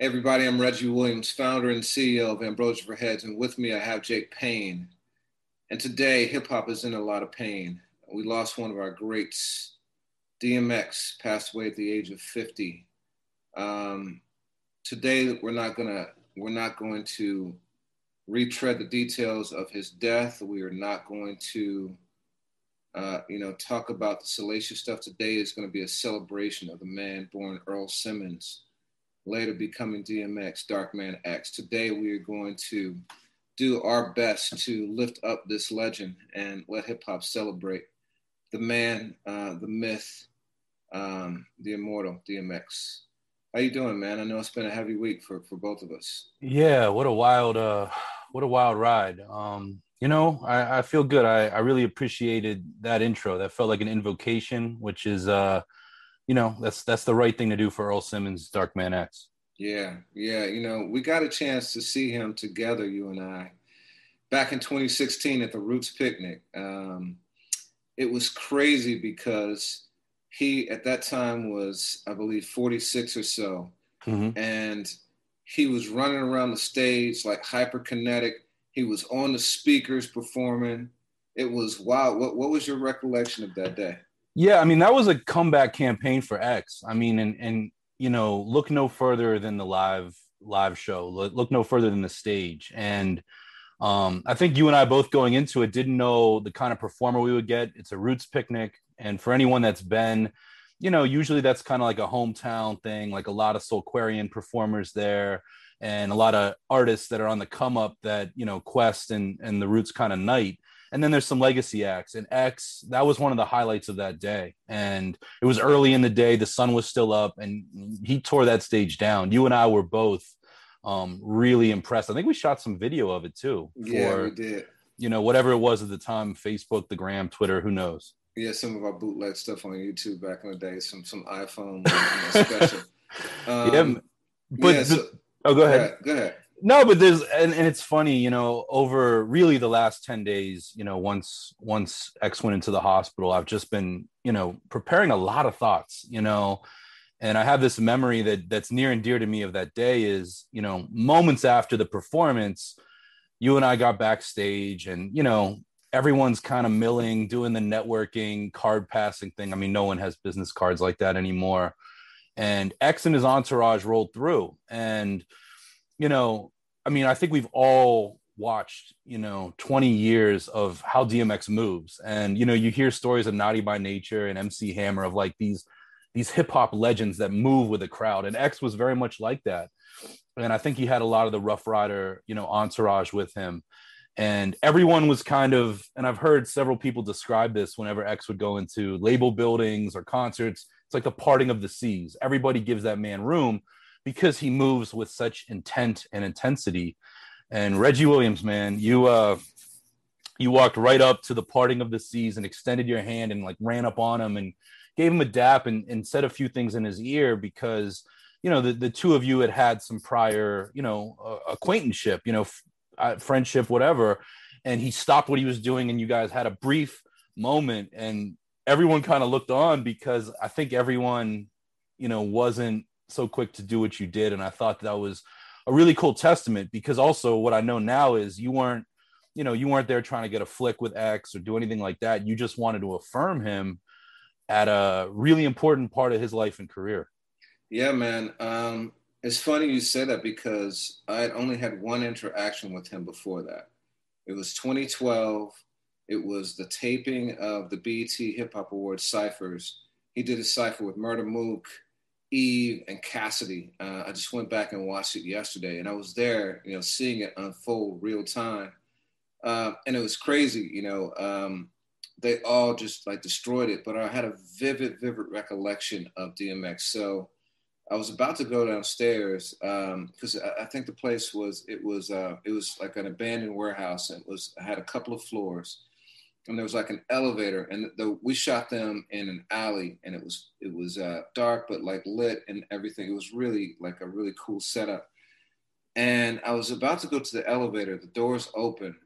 Everybody, I'm Reggie Williams, founder and CEO of Ambrosia for Heads, and with me I have Jake Paine. And today, hip hop is in a lot of pain. We lost one of our greats. DMX passed away at the age of 50. Um, today, we're not gonna we're not going to retread the details of his death. We are not going to, uh, you know, talk about the salacious stuff. Today is going to be a celebration of the man born Earl Simmons later becoming DMX, Darkman X. Today we are going to do our best to lift up this legend and let hip hop celebrate the man, uh, the myth, um, the immortal DMX. How you doing, man? I know it's been a heavy week for, for both of us. Yeah, what a wild, uh, what a wild ride. Um, you know, I, I feel good. I, I really appreciated that intro. That felt like an invocation, which is uh, you know that's that's the right thing to do for Earl Simmons, Darkman X. Yeah, yeah. You know, we got a chance to see him together, you and I, back in 2016 at the Roots picnic. Um, it was crazy because he at that time was, I believe, 46 or so, mm-hmm. and he was running around the stage like hyperkinetic. He was on the speakers performing. It was wild. What what was your recollection of that day? Yeah, I mean that was a comeback campaign for X. I mean, and and you know, look no further than the live live show. Look, look no further than the stage. And um, I think you and I both going into it didn't know the kind of performer we would get. It's a roots picnic, and for anyone that's been, you know, usually that's kind of like a hometown thing. Like a lot of Soulquarian performers there, and a lot of artists that are on the come up that you know Quest and and the Roots kind of night and then there's some legacy acts and x that was one of the highlights of that day. And it was early in the day the sun was still up and he tore that stage down. You and i were both um, really impressed. I think we shot some video of it too for, yeah we did. you know whatever it was at the time facebook the gram twitter who knows? Yeah some of our bootleg stuff on youtube back in the day some some iphone special. Um, yeah but yeah, so, the, oh go ahead go ahead no but there's and, and it's funny you know over really the last 10 days you know once once x went into the hospital i've just been you know preparing a lot of thoughts you know? And i have this memory that that's near and dear to me of that day is you know moments after the performance you and i got backstage and you know everyone's kind of milling doing the networking card passing thing. I mean no one has business cards like that anymore. And x and his entourage rolled through and you know, I mean, I think we've all watched, you know, 20 years of how DMX moves. And, you know, you hear stories of Naughty by Nature and MC Hammer of like these these hip hop legends that move with the crowd. And X was very much like that. And I think he had a lot of the Rough Rider, you know, entourage with him. And everyone was kind of, and I've heard several people describe this whenever X would go into label buildings or concerts. It's like the parting of the seas. Everybody gives that man room because he moves with such intent and intensity. And Reggie Williams, man, you uh you walked right up to the parting of the seas and extended your hand and like ran up on him and gave him a dap and, and said a few things in his ear because you know the, the two of you had had some prior you know uh, acquaintanceship you know f- uh, friendship whatever and he stopped what he was doing and you guys had a brief moment and everyone kind of looked on because i think everyone you know wasn't so quick to do what you did and i thought that was a really cool testament because also what i know now is you weren't you know you weren't there trying to get a flick with x or do anything like that. You just wanted to affirm him at a really important part of his life and career. Yeah man. Um it's funny you say that because i had only had one interaction with him before that. It was 2012 it was the taping of the BET Hip Hop Awards ciphers. He did a cipher with Murda Mook Eve and Cassidy. Uh, I just went back and watched it yesterday, and I was there, you know, seeing it unfold real time, uh, and it was crazy. You know, um, they all just like destroyed it. But I had a vivid, vivid recollection of DMX. So I was about to go downstairs because um, I, I, think the place was it was uh, it was like an abandoned warehouse and it was had a couple of floors and there was like an elevator and the, we shot them in an alley and it was it was uh, dark but like lit and everything. It was really like a really cool setup. And I was about to go to the elevator. The doors open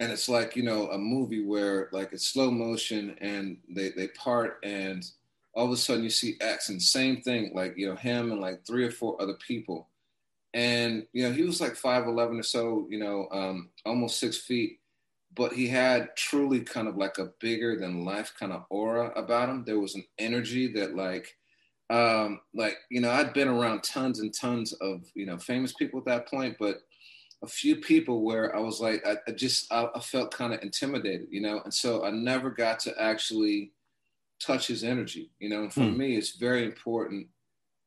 and it's like you know a movie where like it's slow motion and they they part and all of a sudden you see X and same thing, like, you know, him and like three or four other people. And, you know, he was like 5'11 or so, you know, um, almost six feet, but he had truly kind of like a bigger than life kind of aura about him. There was an energy that like, um, like, you know, I'd been around tons and tons of, you know, famous people at that point, but a few people where I was like, I, I just, I, I felt kind of intimidated, you know? And so I never got to actually, touch his energy, you know. And for mm. me, it's very important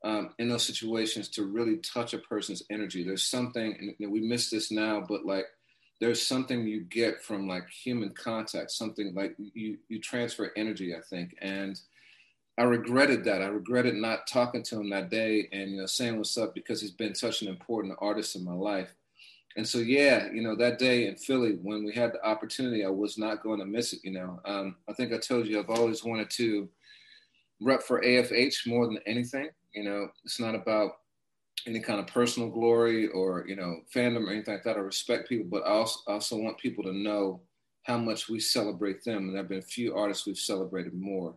um, in those situations to really touch a person's energy. There's something, and we miss this now, but like there's something you get from like human contact, something like you you transfer energy, I think, and. I regretted that. I regretted not talking to him that day and you know saying what's up because he's been such an important artist in my life. And so, yeah, you know, that day in Philly, when we had the opportunity, I was not going to miss it. You know, um, I think I told you I've always wanted to rep for AFH more than anything. You know, it's not about any kind of personal glory or you know fandom or anything like that. I respect people, but I also, also want people to know how much we celebrate them. And there have been a few artists we've celebrated more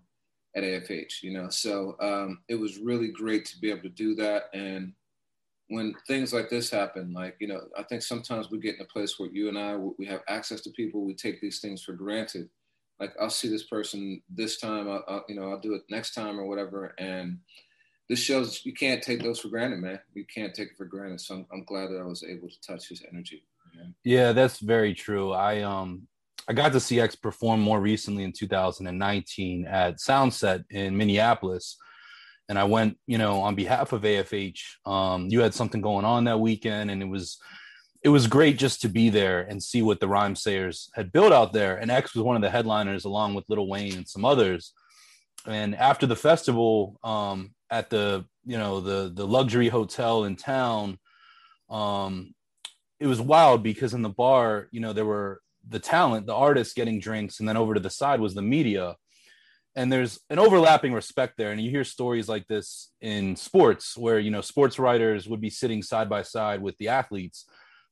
at AFH. You know, so um, it was really great to be able to do that and when things like this happen, like, you know, I think sometimes we get in a place where you and I, we have access to people, we take these things for granted. Like, I'll see this person this time, I'll, I'll, you know, I'll do it next time or whatever. And this shows you can't take those for granted, man. You can't take it for granted. So I'm, I'm glad that I was able to touch his energy. Yeah, that's very true. I, um, I got to see X perform more recently in 2019 at Soundset in Minneapolis and I went, you know, on behalf of AFH. Um, you had something going on that weekend, and it was it was great just to be there and see what the Rhymesayers had built out there. And X was one of the headliners, along with Lil Wayne and some others. And after the festival, um, at the you know the the luxury hotel in town, um, it was wild because in the bar, you know, there were the talent, the artists getting drinks, and then over to the side was the media. And there's an overlapping respect there. And you hear stories like this in sports where you know sports writers would be sitting side by side with the athletes.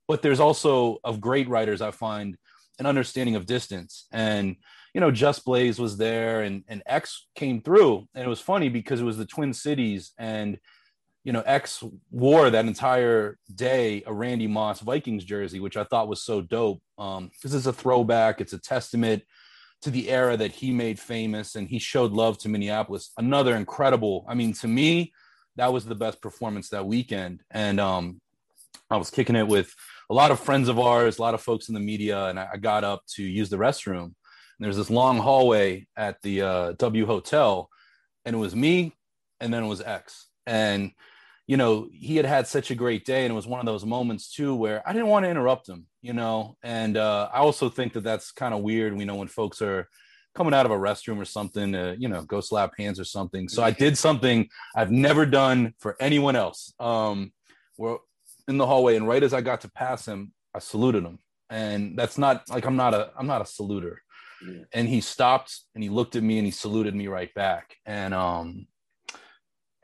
But there's also of great writers i find an understanding of distance. And you know just blaze was there and and x came through and it was funny because it was the twin cities and you know x wore that entire day a randy moss vikings jersey which i thought was so dope um because it's a throwback it's a testament to the era that he made famous and he showed love to Minneapolis. Another incredible, I mean, to me, that was the best performance that weekend. And um, I was kicking it with a lot of friends of ours, a lot of folks in the media, and I got up to use the restroom. There's this long hallway at the uh, W Hotel, and it was me, and then it was X. And you know, he had had such a great day, and it was one of those moments too where I didn't want to interrupt him, you know. And uh, I also think that that's kind of weird, you know, when folks are coming out of a restroom or something to, you know, go slap hands or something. So I did something I've never done for anyone else. Um, we're in the hallway, and right as I got to pass him, I saluted him, and that's not like I'm not a I'm not a saluter. Yeah. And he stopped and he looked at me and he saluted me right back, and um,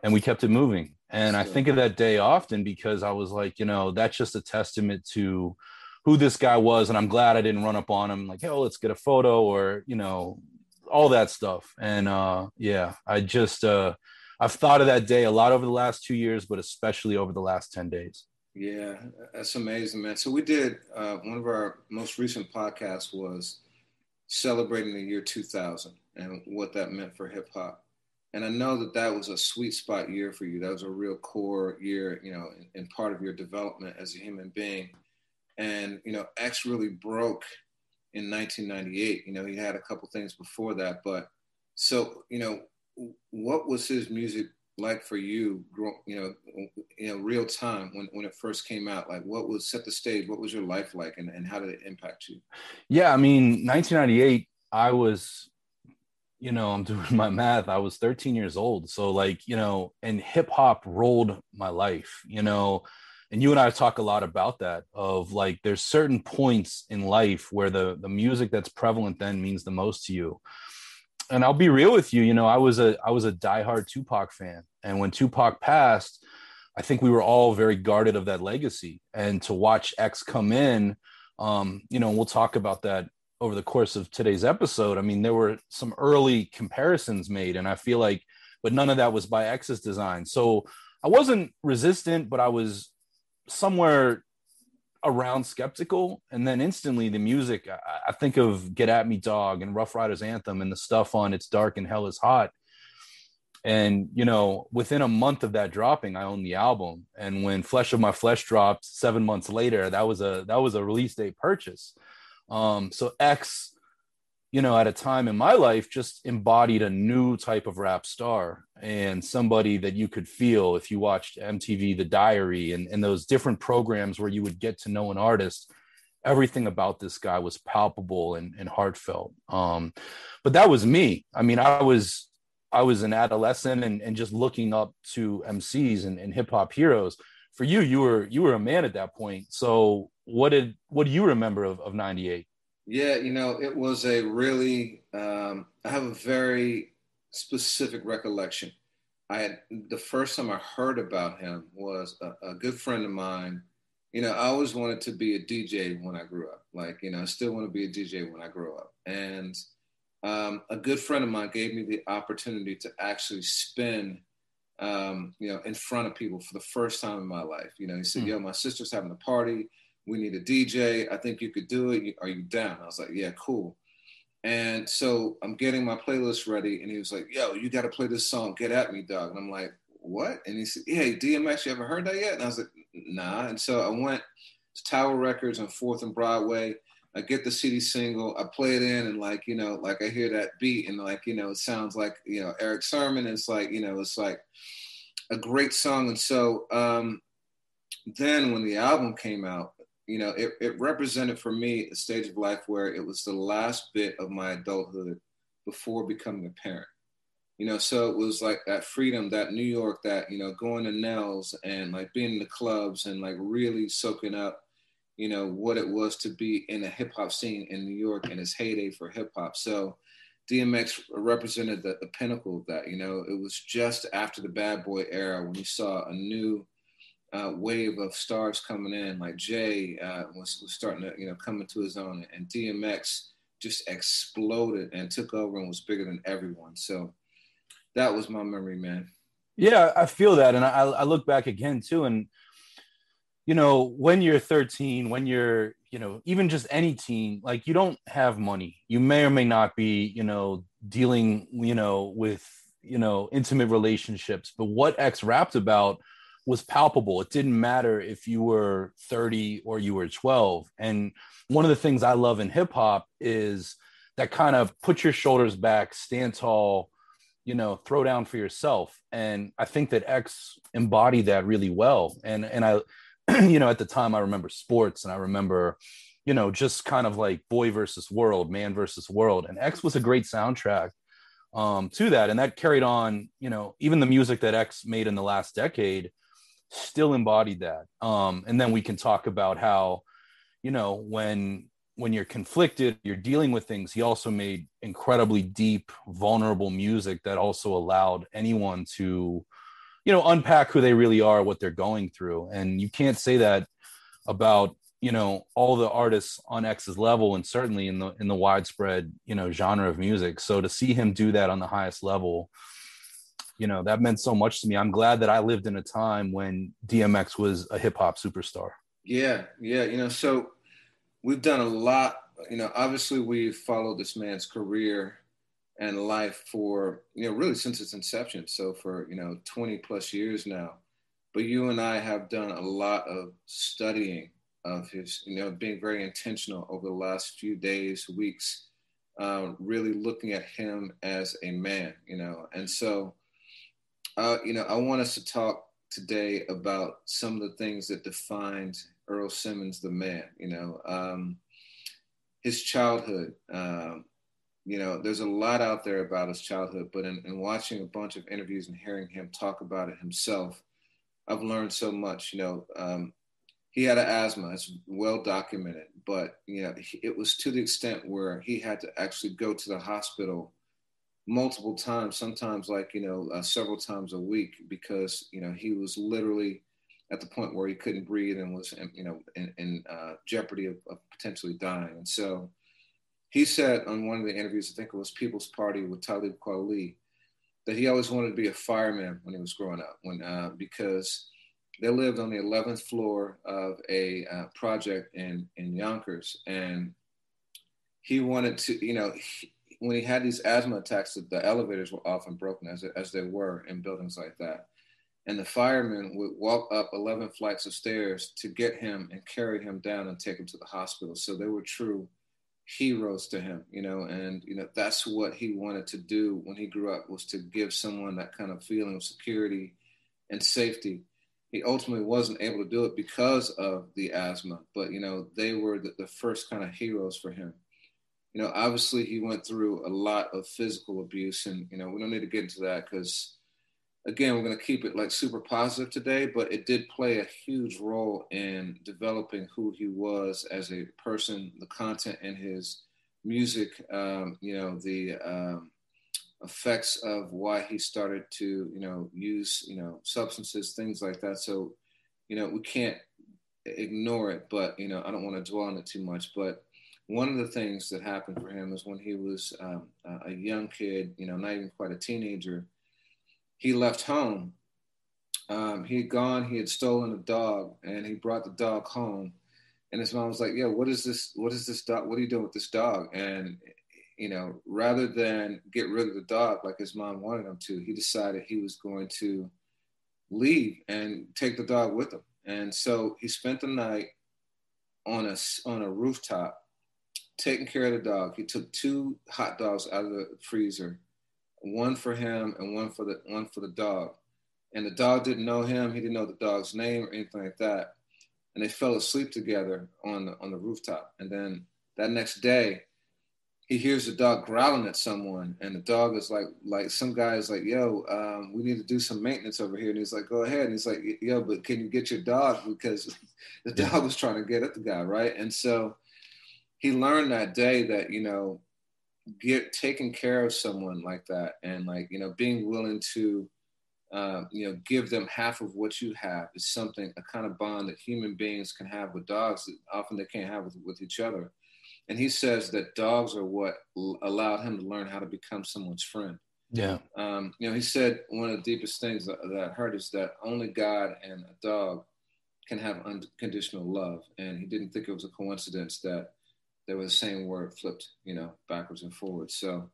and we kept it moving and I think of that day often because I was like, you know, that's just a testament to who this guy was. And I'm glad I didn't run up on him like, hey, let's get a photo or, you know, all that stuff. And uh, yeah, I just, uh, I've thought of that day a lot over the last two years, but especially over the last 10 days. Yeah, that's amazing, man. So we did uh, one of our most recent podcasts was celebrating the year 2000 and what that meant for hip hop and I know that that was a sweet spot year for you. That was a real core year, you know, and part of your development as a human being. And you know, X really broke in 1998. You know, he had a couple things before that, but so you know, what was his music like for you? You know, you know, real time when when it first came out. Like, what was set the stage? What was your life like, and and how did it impact you? Yeah, I mean, 1998. I was you know, I'm doing my math. I was 13 years old. So, like, you know, and hip hop rolled my life, you know, and you and I talk a lot about that of like there's certain points in life where the the music that's prevalent then means the most to you. And I'll be real with you, you know, I was a I was a diehard Tupac fan. And when Tupac passed, I think we were all very guarded of that legacy. And to watch X come in, um, you know, we'll talk about that over the course of today's episode, I mean, there were some early comparisons made, and I feel like, but none of that was by X's design. So I wasn't resistant, but I was somewhere around skeptical. And then instantly, the music, I, I think of Get At Me Dog and rough riders Anthem and the stuff on It's Dark and Hell is Hot. And, you know, within a month of that dropping, I owned the album. And when Flesh of My Flesh dropped seven months later, that was a that was a release date purchase. Um, so X, you know, at a time in my life, just embodied a new type of rap star and somebody that you could feel if you watched MTV The Diary and, and those different programs where you would get to know an artist. Everything about this guy was palpable and, and heartfelt. Um, but that was me. I mean, I was I was an adolescent and, and just looking up to MCs and, and hip hop heroes. For you, you were you were a man at that point. So what did what do you remember of, of 98 yeah you know it was a really um, i have a very specific recollection. I had the first time i heard about him was a, a good friend of mine. You know i always wanted to be a dj when i grew up. Like you know i still want to be a dj when i grow up. And um, a good friend of mine gave me the opportunity to actually spin um, you know in front of people for the first time in my life. You know he said mm. yo my sister's having a party we need a DJ. I think you could do it. Are you down? I was like, yeah, cool. And so I'm getting my playlist ready, and he was like, yo, you got to play this song, Get At Me, dog. And I'm like, what? And he said, hey, DMX, you ever heard that yet? And I was like, nah. And so I went to Tower Records on 4th and Broadway. I get the CD single, I play it in, and like, you know, like I hear that beat, and like, you know, it sounds like, you know, Erick Sermon. It's like, you know, it's like a great song. And so um, then when the album came out, you know, it, it represented for me a stage of life where it was the last bit of my adulthood before becoming a parent. You know, so it was like that freedom, that New York, that, you know, going to Nell's and like being in the clubs and like really soaking up, you know, what it was to be in a hip hop scene in New York in its heyday for hip hop. So DMX represented the, the pinnacle of that. You know, it was just after the bad boy era when you saw a new uh, wave of stars coming in. Like Jay uh, was, was starting to, you know, come into his own, and DMX just exploded and took over and was bigger than everyone. So that was my memory, man. Yeah, I feel that, and I, I look back again too, and you know, when you're 13, when you're, you know, even just any teen, like you don't have money. You may or may not be, you know, dealing, you know, with, you know, intimate relationships. But what X rapped about was palpable. It didn't matter if you were 30 or you were 12. And one of the things I love in hip hop is that kind of put your shoulders back, stand tall, you know, throw down for yourself. And I think that X embodied that really well. And and I, you know, at the time I remember sports and I remember, you know, just kind of like boy versus world, man versus world. And X was a great soundtrack um, to that. And that carried on, you know, even the music that X made in the last decade still embodied that. Um, and then we can talk about how, you know, when when you're conflicted, you're dealing with things. He also made incredibly deep, vulnerable music that also allowed anyone to, you know, unpack who they really are, what they're going through. And you can't say that about you know all the artists on X's level, and certainly in the in the widespread you know genre of music. So to see him do that on the highest level you know that meant so much to me. I'm glad that i lived in a time when dmx was a hip-hop superstar. Yeah yeah you know so we've done a lot you know obviously we've followed this man's career and life for you know really since its inception. So for you know 20 plus years now. But you and i have done a lot of studying of his you know being very intentional over the last few days weeks uh, really looking at him as a man you know. And so uh, you know, I want us to talk today about some of the things that defined Earl Simmons, the man. You know, um, his childhood, um, you know, there's a lot out there about his childhood, but in, in, watching a bunch of interviews and hearing him talk about it himself, I've learned so much. You know, um, he had asthma; it's well documented, but you know, it was to the extent where he had to actually go to the hospital multiple times, sometimes like you know, uh, several times a week, because you know he was literally at the point where he couldn't breathe and was, you know, in, in uh, jeopardy of, of potentially dying, and so he said on one of the interviews, I think it was People's Party with Talib Kweli, that he always wanted to be a fireman when he was growing up, when uh, because they lived on the 11th floor of a uh, project in in Yonkers, and he wanted to, you know, when he had these asthma attacks, the elevators were often broken, as as they were in buildings like that, and the firemen would walk up 11 flights of stairs to get him and carry him down and take him to the hospital. So they were true heroes to him, you know, and you know that's what he wanted to do when he grew up was to give someone that kind of feeling of security and safety. He ultimately wasn't able to do it because of the asthma, but you know they were the, the first kind of heroes for him. You know, obviously he went through a lot of physical abuse, and you know we don't need to get into that because again, we're going to keep it like super positive today, but it did play a huge role in developing who he was as a person, the content in his music, um, you know, the um, effects of why he started to, you know, use, you know, substances, things like that. So, you know, we can't ignore it, but, you know, I don't want to dwell on it too much. But one of the things that happened for him is when he was um, a young kid, you know, not even quite a teenager he left home. Um, he had gone, he had stolen a dog, and he brought the dog home. And his mom was like, "Yeah, what is this? What is this dog? What are you doing with this dog?" And you know, rather than get rid of the dog like his mom wanted him to, he decided he was going to leave and take the dog with him. And so he spent the night on a on a rooftop, taking care of the dog. He took two hot dogs out of the freezer one for him and one for the one for the dog. And the dog didn't know him. He didn't know the dog's name or anything like that. And they fell asleep together on the on the rooftop. And then that next day, he hears the dog growling at someone, and the dog is like, like some guy is like, "Yo, um, we need to do some maintenance over here." And he's like, "Go ahead." And he's like, "Yo, but can you get your dog?" Because the dog was trying to get at the guy, right? And so he learned that day that you know get taking care of someone like that and like you know being willing to uh, you know give them half of what you have is something a kind of bond that human beings can have with dogs that often they can't have with, with each other. And he says that dogs are what l- allowed him to learn how to become someone's friend. Yeah. Um, you know he said one of the deepest things that, that i heard is that only god and a dog can have unconditional love. And he didn't think it was a coincidence that they were the same word flipped, you know, backwards and forwards. So,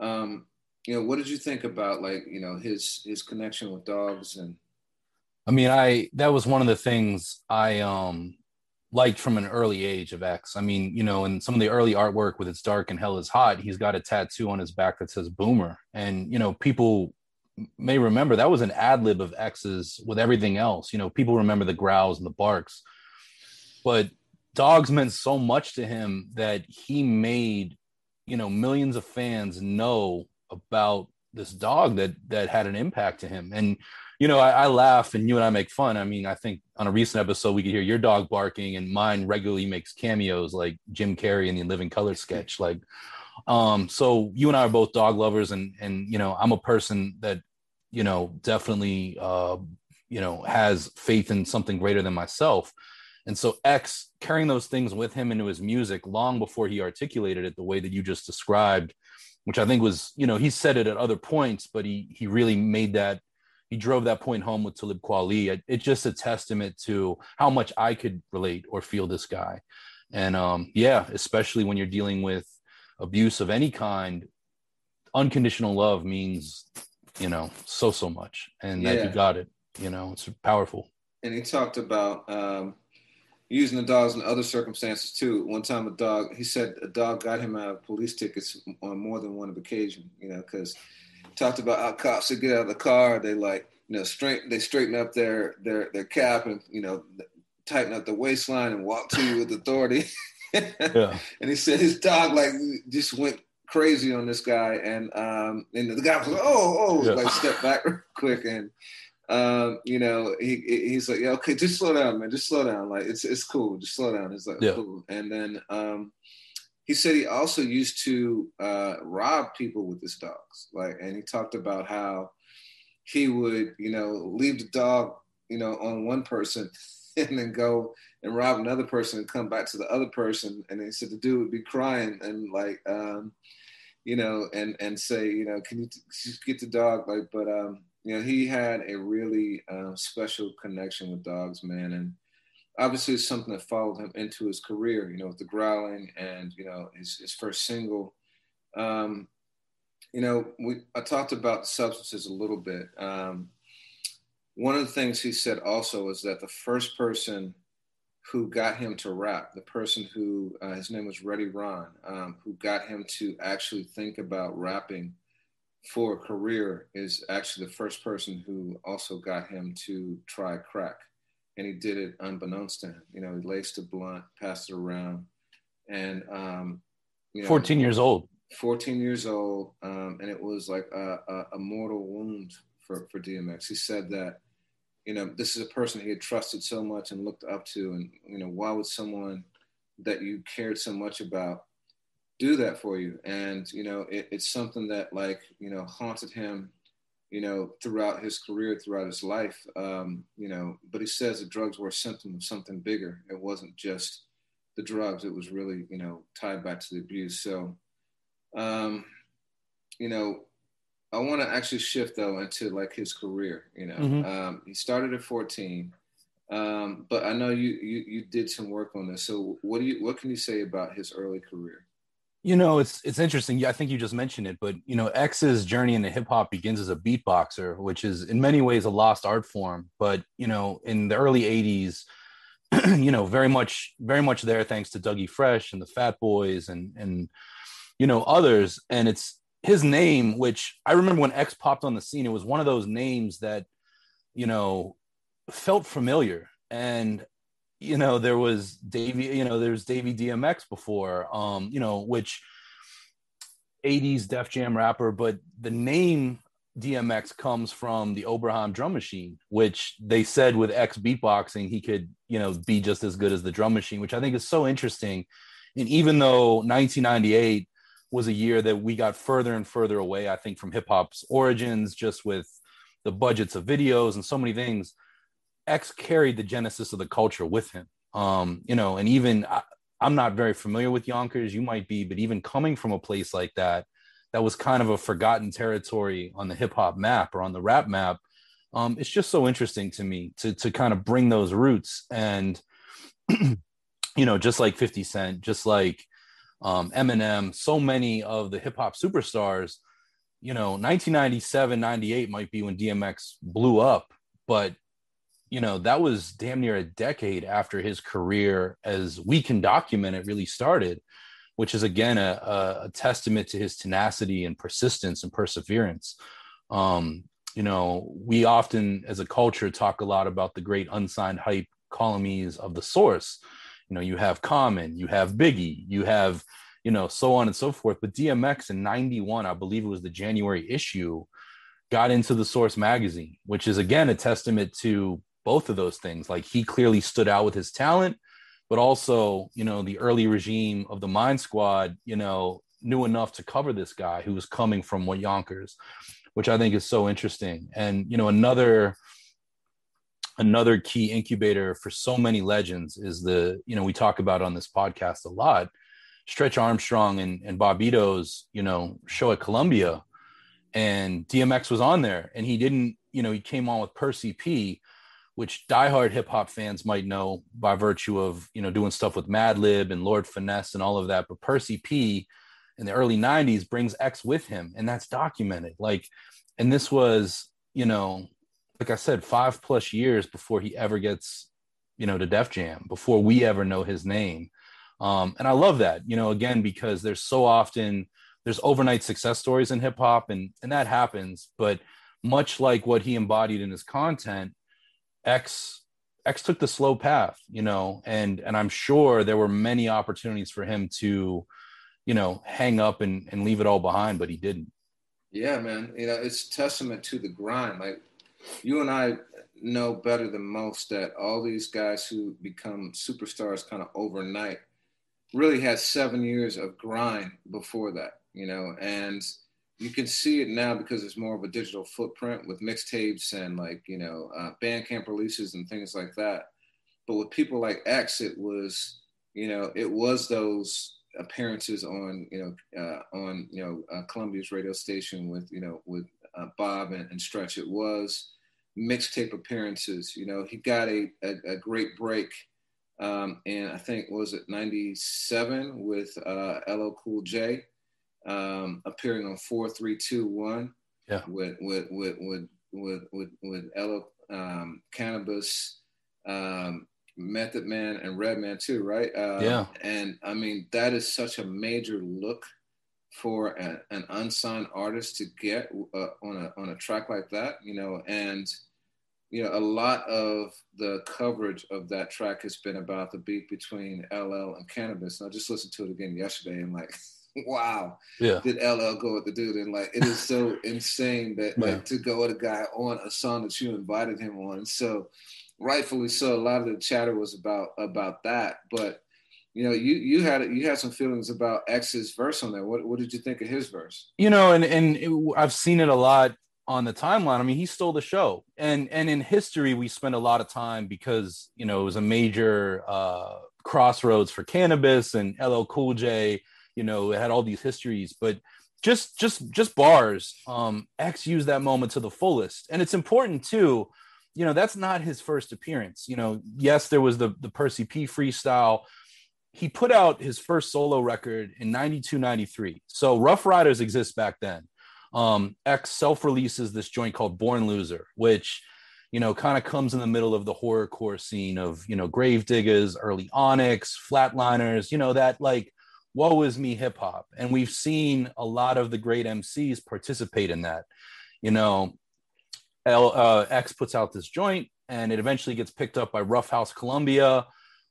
um, you know, what did you think about like, you know, his his connection with dogs and I mean, I that was one of the things I um liked from an early age of X. I mean, you know, in some of the early artwork with It's Dark and Hell is Hot, he's got a tattoo on his back that says Boomer. And, you know, people may remember that was an ad lib of X's with everything else. You know, people remember the growls and the barks. But dogs meant so much to him that he made you know millions of fans know about this dog that that had an impact to him. And you know I, I, laugh and you and i make fun. I mean i think on a recent episode we could hear your dog barking and mine regularly makes cameos like jim carrey in the living color sketch. Like um so you and i are both dog lovers and and you know i'm a person that you know definitely uh you know has faith in something greater than myself and so X carrying those things with him into his music long before he articulated it the way that you just described, which I think was, you know, he said it at other points, but he he really made that he drove that point home with Talib Kweli. It, it's just a testament to how much I could relate or feel this guy. And um, yeah, especially when you're dealing with abuse of any kind, unconditional love means, you know, so so much, and yeah. that you got it. You know, it's powerful. And he talked about um, using the dogs in other circumstances too. One time, a dog, he said a dog got him out of police tickets on more than one occasion, you know, because talked about how cops would get out of the car, they like, you know, straight, they straighten up their, their, their cap and, you know, tighten up the waistline and walk to you with authority. yeah. And he said his dog like just went crazy on this guy, and um, and the guy was like, oh, oh, Yeah. like step back real quick, and um, you know, he he's like, yeah, okay, just slow down, man, just slow down, like it's it's cool, just slow down. It's like Yeah. cool, and then um, he said he also used to uh, rob people with his dogs, like, and he talked about how he would, you know, leave the dog, you know, on one person, and then go and rob another person and come back to the other person, and he said the dude would be crying and like. Um, you know, and and say, you know, can you t- just get the dog? Like, but um, you know, he had a really um, special connection with dogs, man, and obviously it's something that followed him into his career. You know, with the growling and you know his his first single. Um, you know, we I talked about substances a little bit. Um, one of the things he said also is that the first person who got him to rap, the person who uh, his name was Ready Ron, um, who got him to actually think about rapping for a career, is actually the first person who also got him to try crack, and he did it unbeknownst to him. You know, he laced a blunt, passed it around, and um, you know, 14 years old 14 years old, um, and it was like a, a, a mortal wound for, for DMX. He said that, you know, this is a person he had trusted so much and looked up to, and you know, why would someone that you cared so much about do that for you? And you know, it, it's something that like you know haunted him, you know, throughout his career, throughout his life. Um, you know, but he says the drugs were a symptom of something bigger. It wasn't just the drugs; it was really you know tied back to the abuse. So um, you know, I want to actually shift though into like his career. You know, Mhm. um, he started at 14, um, but I know you, you you did some work on this. So what do you what can you say about his early career? You know, it's it's interesting. I think you just mentioned it, but you know, X's journey into hip hop begins as a beatboxer, which is in many ways a lost art form. But you know, in the early '80s, you know, very much very much there thanks to Dougie Fresh and the Fat Boys and and you know others. And it's his name, which I remember when X popped on the scene. It was one of those names that you know felt familiar and you know there was davey you know there's davy dmx before um you know which 80s def jam rapper but the name dmx comes from the oberheim drum machine which they said with x beatboxing he could you know be just as good as the drum machine which i think is so interesting. And even though 1998 was a year that we got further and further away i think from hip-hop's origins just with the budgets of videos and so many things X carried the genesis of the culture with him. Um, you know, and even I, I'm not very familiar with Yonkers, you might be, but even coming from a place like that, that was kind of a forgotten territory on the hip hop map or on the rap map. Um, it's just so interesting to me to to kind of bring those roots and you know, just like 50 Cent, just like um, Eminem, so many of the hip hop superstars, you know, 1997, 98 might be when DMX blew up, but you know that was damn near a decade after his career as we can document it really started which is again a, a, testament to his tenacity and persistence and perseverance. Um, you know we often as a culture talk a lot about the great unsigned hype columns of the source. You know you have common you have biggie you have you know so on and so forth. But dmx in 91 i believe it was the january issue got into the source magazine which is again a testament to both of those things. Like he clearly stood out with his talent, but also, you know, the early regime of the Mind Squad, you know, knew enough to cover this guy who was coming from what Yonkers, which I think is so interesting. And you know, another another key incubator for so many legends is the, you know, we talk about on this podcast a lot, Stretch Armstrong and, and Bobbito's, you know, show at Columbia. And DMX was on there and he didn't, you know, he came on with Percy P, which diehard hip hop fans might know by virtue of you know doing stuff with Madlib and Lord Finesse and all of that. But Percy P in the early '90s brings X with him, and that's documented. Like, and this was you know, like I said, five plus years before he ever gets you know to Def Jam, before we ever know his name. Um, and I love that, you know, again because there's so often there's overnight success stories in hip hop, and and that happens, but much like what he embodied in his content X X took the slow path, you know, and and I'm sure there were many opportunities for him to, you know, hang up and, and leave it all behind, but he didn't. Yeah, man. You know, it's testament to the grind. Like you and I know better than most that all these guys who become superstars kind of overnight really had seven years of grind before that, you know, and you can see it now because it's more of a digital footprint with mixtapes and like, you know, uh, Bandcamp releases and things like that. But with people like X, it was, you know, it was those appearances on, you know, uh, on, you know, uh, Columbia's radio station with, you know, with uh, Bob and, and Stretch. It was mixtape appearances. You know, he got a, a, a great break. Um, and I think was it 97 with uh, LL Cool J um, appearing on 4321 yeah. with, with, with, with, with, with, with LL um, Canibus, um, Method Man and Redman too, right? Uh, yeah. And I mean, that is such a major look for a, an unsigned artist to get uh, on a on a track like that, you know, and you know, a lot of the coverage of that track has been about the beat between LL and Canibus. And I just listened to it again yesterday and like, wow, yeah, did LL go with the dude? And like, it is so insane that Yeah. like to go with a guy on a song that you invited him on. So rightfully so, a lot of the chatter was about about that, but you know, you you had you had some feelings about X's verse on that. What what did you think of his verse? you know, and and it, I've seen it a lot on the timeline. I mean, he stole the show, and and in history, we spent a lot of time because you know it was a major uh, crossroads for Canibus and LL Cool J. You know, it had all these histories, but just just just bars. Um, X used that moment to the fullest, and it's important too. You know, that's not his first appearance. You know, yes, there was the the Percy P freestyle he put out his first solo record in 92 93 so rough riders exists back then um x self-releases this joint called born loser which you know kind of comes in the middle of the horrorcore scene of you know gravediggaz early onyx flatlinerz you know that like woe is me hip hop and we've seen a lot of the great mcs participate in that you know L, uh, x puts out this joint and it eventually gets picked up by ruffhouse columbia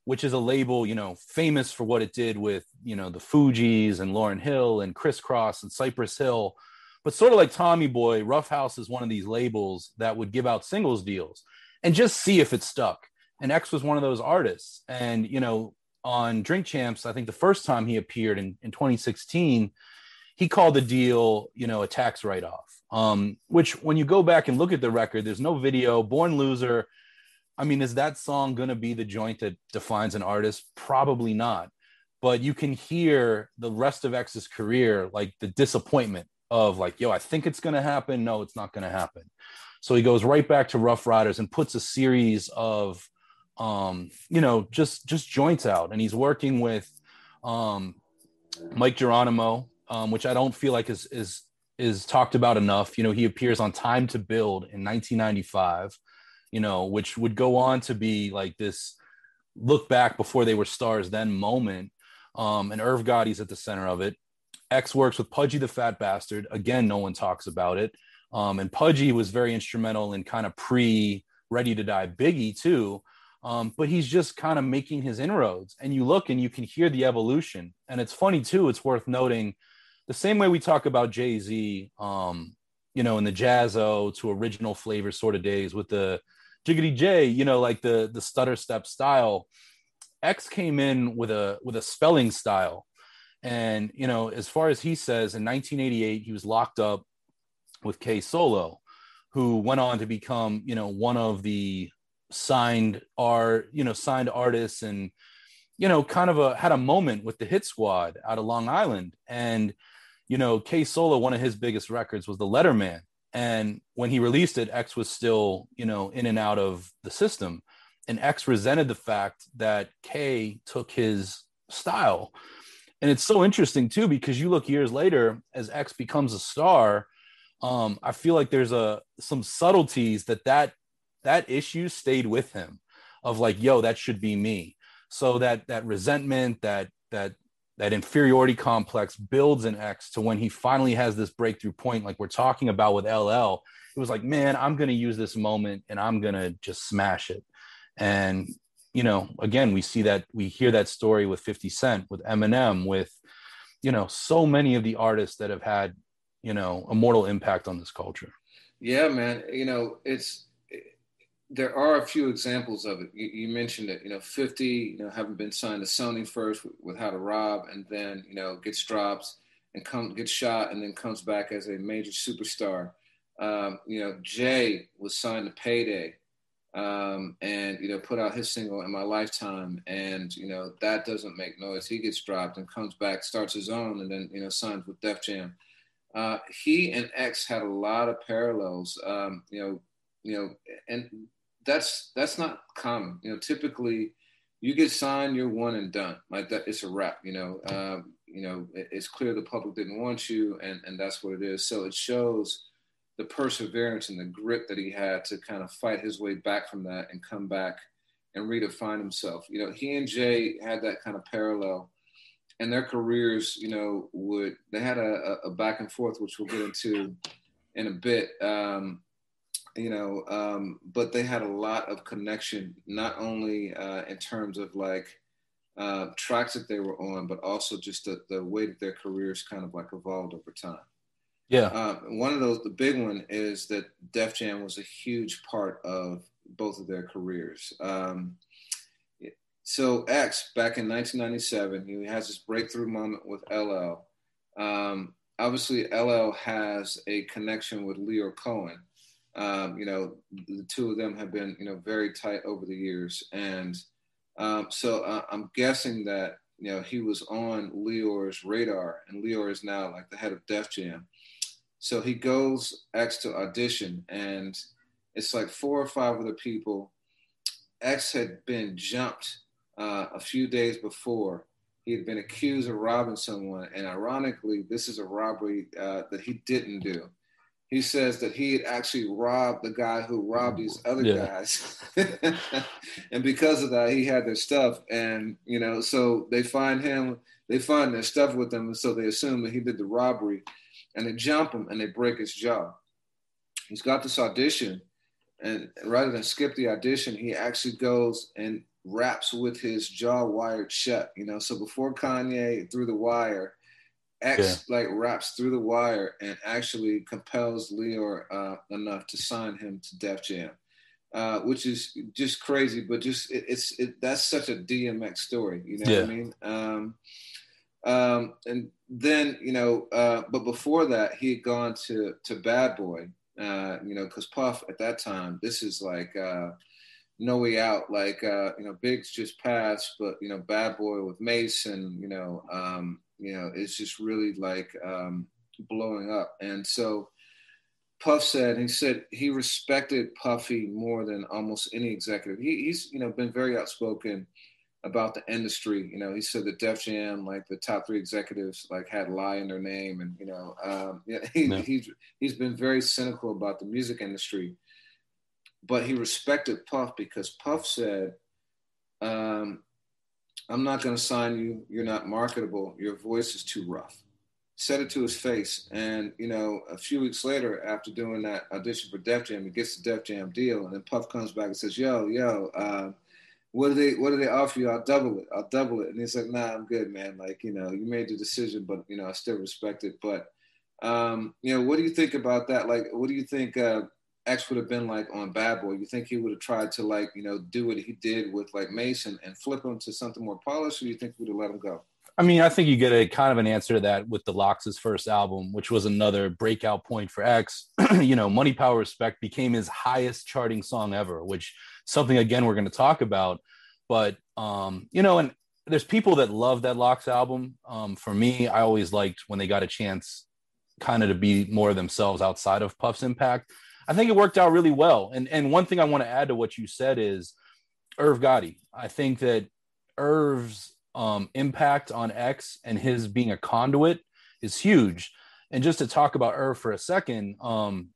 which is a label, you know, famous for what it did with, you know, the Fugees and Lauryn Hill and Kris Kross and Cypress Hill. But sort of like Tommy Boy, Ruffhouse is one of these labels that would give out singles deals and just see if it stuck. And X was one of those artists. And, you know, on Drink Champs, I think the first time he appeared in, in 2016, he called the deal, you know, a tax write off. Um, which, when you go back and look at the record, there's no video. Born Loser I mean, is that song going to be the joint that defines an artist? Probably not. But you can hear the rest of X's career, like the disappointment of like, yo, I think it's going to happen. No, it's not going to happen. So he goes right back to Rough Riders and puts a series of, um, you know, just just joints out, and he's working with um, Mic Geronimo, um, which I don't feel like is is is talked about enough. You know, he appears on Time to Build in 1995 you know, which would go on to be like this look back before they were stars then moment. Um, and Irv Gotti's at the center of it. X works with Pudgy the Fat Bastard. Again, no one talks about it. Um, and Pudgy was very instrumental in kind of pre Ready to Die Biggie too. Um, but he's just kind of making his inroads. And you look and you can hear the evolution. And it's funny too, it's worth noting the same way we talk about Jay Z, um, you know, in the Jaz-O to original flavor sort of days with the Jiggity J, you know, like the the stutter step style. X came in with a with a spelling style. And you know, as far as he says, in 1988, he was locked up with K Solo, who went on to become, you know, one of the signed art, you know, signed artists and you know, kind of a had a moment with the hit squad out of Long Island. And, you know, K Solo, one of his biggest records was the Letterman. And when he released it, X was still, you know, in and out of the system. And X resented the fact that K took his style. And it's so interesting too, because you look years later as X becomes a star. Um, I feel like there's a some subtleties that that that issue stayed with him of like, yo, that should be me. So that that resentment, that that that inferiority complex builds in X to when he finally has this breakthrough point, like we're talking about with LL. It was like, man, I'm to use this moment and I'm to just smash it. And, you know, again, we see that, we hear that story with 50 Cent, with Eminem, with, you know so many of the artists that have had you know a mortal impact on this culture yeah man you know it's there are a few examples of it. You, you mentioned it you know 50 you know having been signed to sony first with, with how to rob and then you know gets drops and come gets shot and then comes back as a major superstar. Um, you know jay was signed to payday um, and you know put out his single in my lifetime and you know that doesn't make noise. He gets dropped and comes back starts his own and then you know signs with def jam. Uh, he and x had a lot of parallels. Um, you know you know and that's that's not common you know typically you get signed you're one and done like that it's a wrap you know um, you know it's clear the public didn't want you and and that's what it is so it shows the perseverance and the grit that he had to kind of fight his way back from that and come back and redefine himself. You know, he and Jay had that kind of parallel, and their careers, you know, would they had a, a back and forth, which we'll get into in a bit. Um, you know, um, but they had a lot of connection, not only uh, in terms of like uh, tracks that they were on, but also just the, the way that their careers kind of like evolved over time. Yeah. Uh, one of those, the big one is that Def Jam was a huge part of both of their careers. Um, so X, back in 1997, he has this breakthrough moment with LL. Um, obviously, LL has a connection with Lyor Cohen. Um, you know, the two of them have been, you know, very tight over the years. And um, so uh, I'm guessing that, you know, he was on Lyor's radar and Lyor is now like the head of Def Jam. So he goes X to audition, and it's like four or five other people. X had been jumped uh, a few days before. He had been accused of robbing someone, and ironically, this is a robbery uh, that he didn't do. He says that he had actually robbed the guy who robbed these other yeah. guys, and because of that, he had their stuff. And you know, so they find him, they find their stuff with him, and so they assume that he did the robbery and they jump him and they break his jaw. He's got this audition, and rather than skip the audition, he actually goes and raps with his jaw wired shut. You know, so before Kanye threw the wire, X yeah. like raps through the wire and actually compels Lyor uh, enough to sign him to Def Jam. Uh, which is just crazy, but just it, it's it, that's such a DMX story, you know yeah. what I mean? Um, um, and then, you know, uh, but before that, he had gone to, to Bad Boy, uh, you know, because Puff at that time, this is like uh, No Way Out. Like, uh, you know, Biggs just passed, but, you know, Bad Boy with Mason, you know, um, you know, it's just really like um, blowing up. And so Puff said, he said he respected Puffy more than almost any executive. He, he's, you know, been very outspoken about the industry. You know, he said that Def Jam, like the top three executives, like had lie in their name, and you know, um, yeah, he, no. he's he's been very cynical about the music industry. But he respected Puff because Puff said, um, "I'm not going to sign you. You're not marketable. Your voice is too rough." Said it to his face, and you know, a few weeks later, after doing that audition for Def Jam, he gets the Def Jam deal, and then Puff comes back and says, "Yo, yo." Uh, what do they what do they offer you? I'll double it. I'll double it. And he's like, nah, I'm good, man. Like, you know, you made the decision, but you know, I still respect it. But um, you know, what do you think about that? Like, what do you think uh X would have been like on Bad Boy? You think he would have tried to like, you know, do what he did with like Mason and flip him to something more polished, or do you think he would have let him go? I mean, I think you get a kind of an answer to that with the LOX' first album, which was another breakout point for X. you know, Money Power Respect became his highest charting song ever, which something again we're going to talk about. But um, you know, and there's people that love that LOX album. Um, for me, I always liked when they got a chance kind of to be more themselves outside of Puff's impact. I think it worked out really well. And and one thing I want to add to what you said is Irv Gotti. I think that Irv's um, impact on X and his being a conduit is huge. And just to talk about Irv for a second, um,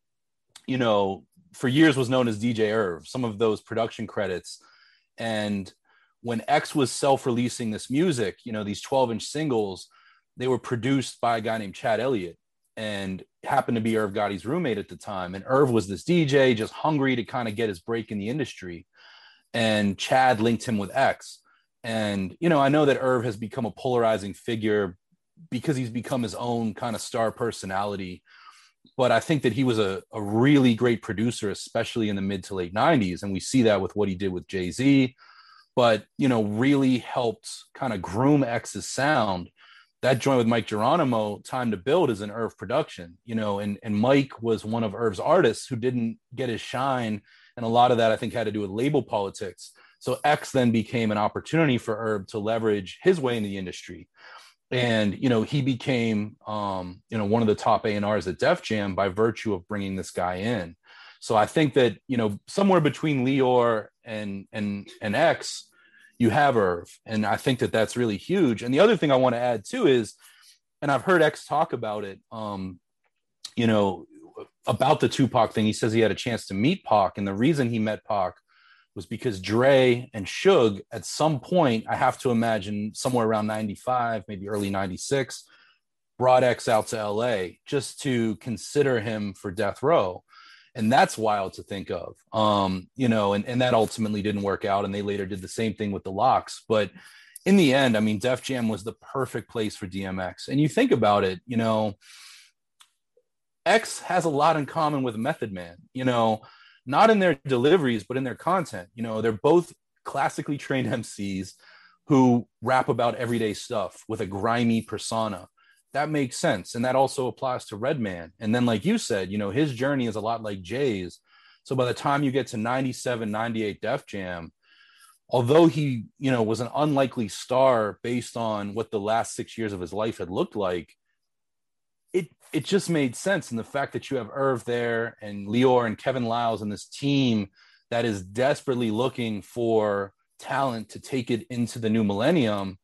you know, for years was known as DJ Irv, some of those production credits. And when X was self-releasing this music, you know, these 12-inch singles, they were produced by a guy named Chad Elliott and happened to be Irv Gotti's roommate at the time. And Irv was this DJ just hungry to kind of get his break in the industry. And Chad linked him with X. And, you know, I know that Irv has become a polarizing figure because he's become his own kind of star personality. But I think that he was a, a really great producer, especially in the mid to late 90s. And we see that with what he did with Jay Z, but, you know, really helped kind of groom X's sound. That joint with Mic Geronimo, Time to Build, is an Irv production, you know, and, and Mic was one of Irv's artists who didn't get his shine. And a lot of that, I think, had to do with label politics. So X then became an opportunity for Irv to leverage his way in the industry and you know he became um, you know one of the top A&Rs at Def Jam by virtue of bringing this guy in. So I think that you know somewhere between Lyor and and and X, you have Irv, and I think that that's really huge. And the other thing I want to add too is, and I've heard X talk about it, um, you know, about the Tupac thing. He says he had a chance to meet Pac, and the reason he met Pac was because Dre and Suge at some point, I have to imagine somewhere around 95, maybe early 96, brought X out to LA just to consider him for death row. And that's wild to think of. Um, you know, and, and that ultimately didn't work out. And they later did the same thing with the LOX But in the end, I mean, Def Jam was the perfect place for DMX. And you think about it, you know, X has a lot in common with Method Man. You know, not in their deliveries, but in their content. You know, they're both classically trained MCs who rap about everyday stuff with a grimy persona. That makes sense. And that also applies to Redman. And then, like you said, you know, his journey is a lot like Jay's. So by the time you get to 97, 98 Def Jam, although he, you know, was an unlikely star based on what the last six years of his life had looked like, it it just made sense. And the fact that you have Irv there and Lyor and Kevin Liles and this team that is desperately looking for talent to take it into the new millennium,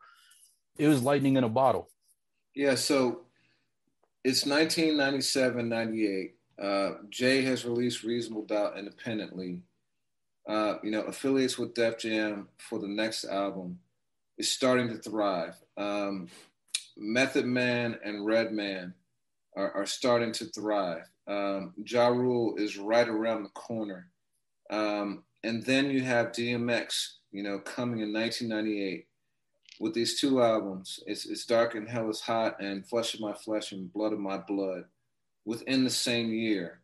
it was lightning in a bottle. Yeah, so it's 1997, 98. Uh, Jay has released Reasonable Doubt independently. Uh, you know, affiliates with Def Jam for the next album is starting to thrive. Um, Method Man and Redman are, are starting to thrive. Um, ja Rule is right around the corner. Um, and then you have DMX, you know, coming in 1998 with these two albums. It's, it's Dark and Hell is Hot and Flesh of My Flesh and Blood of My Blood within the same year.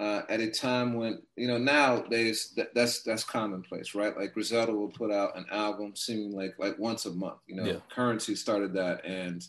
Uh, at a time when you know nowadays that, that's that's commonplace, right? Like Griselda will put out an album seeming like like once a month. You know, yeah. Curren$y started that, and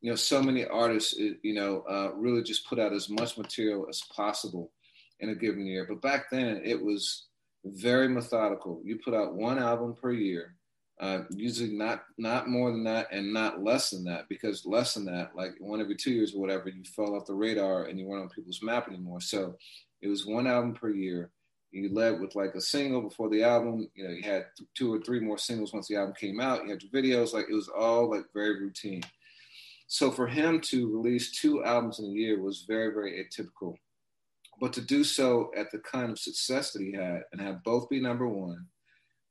you know, so many artists, you know, uh, really just put out as much material as possible in a given year. But back then, it was very methodical. You put out one album per year, uh, usually not not more than that, and not less than that, because less than that, like one every two years or whatever, you fell off the radar and you weren't on people's map anymore. So it was one album per year. You led with like a single before the album. You know, you had two or three more singles once the album came out. You had your videos. Like it was all like very routine. So for him to release two albums in a year was very, very atypical. But to do so at the kind of success that he had and have both be number one,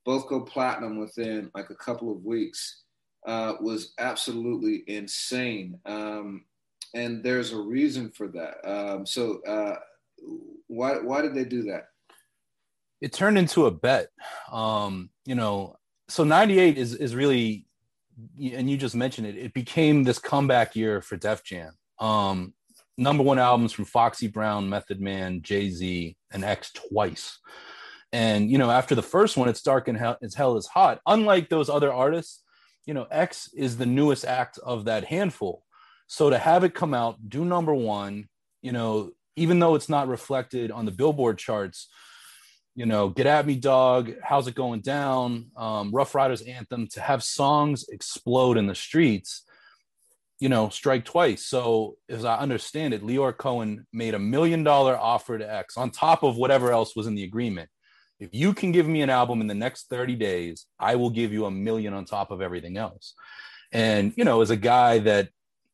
both go platinum within like a couple of weeks uh, was absolutely insane. Um, and there's a reason for that. Um, so uh, why why did they do that? It turned into a bet. Um, you know, so 98 is is really and you just mentioned it, it became this comeback year for Def Jam. Um, number one albums from Foxy Brown, Method Man, Jay Z, and X twice. And you know, after the first one, it's dark and hell, it's hell is hot. Unlike those other artists, you know, X is the newest act of that handful. So to have it come out, do number one, you know, even though it's not reflected on the Billboard charts, you know, Get At Me Dog, How's It Going Down, um, Ruff Ryders Anthem, to have songs explode in the streets, you know, strike twice. So, as I understand it, Lyor Cohen made a million dollar offer to X on top of whatever else was in the agreement. If you can give me an album in the next 30 days, I will give you a million on top of everything else. And, you know, as a guy that,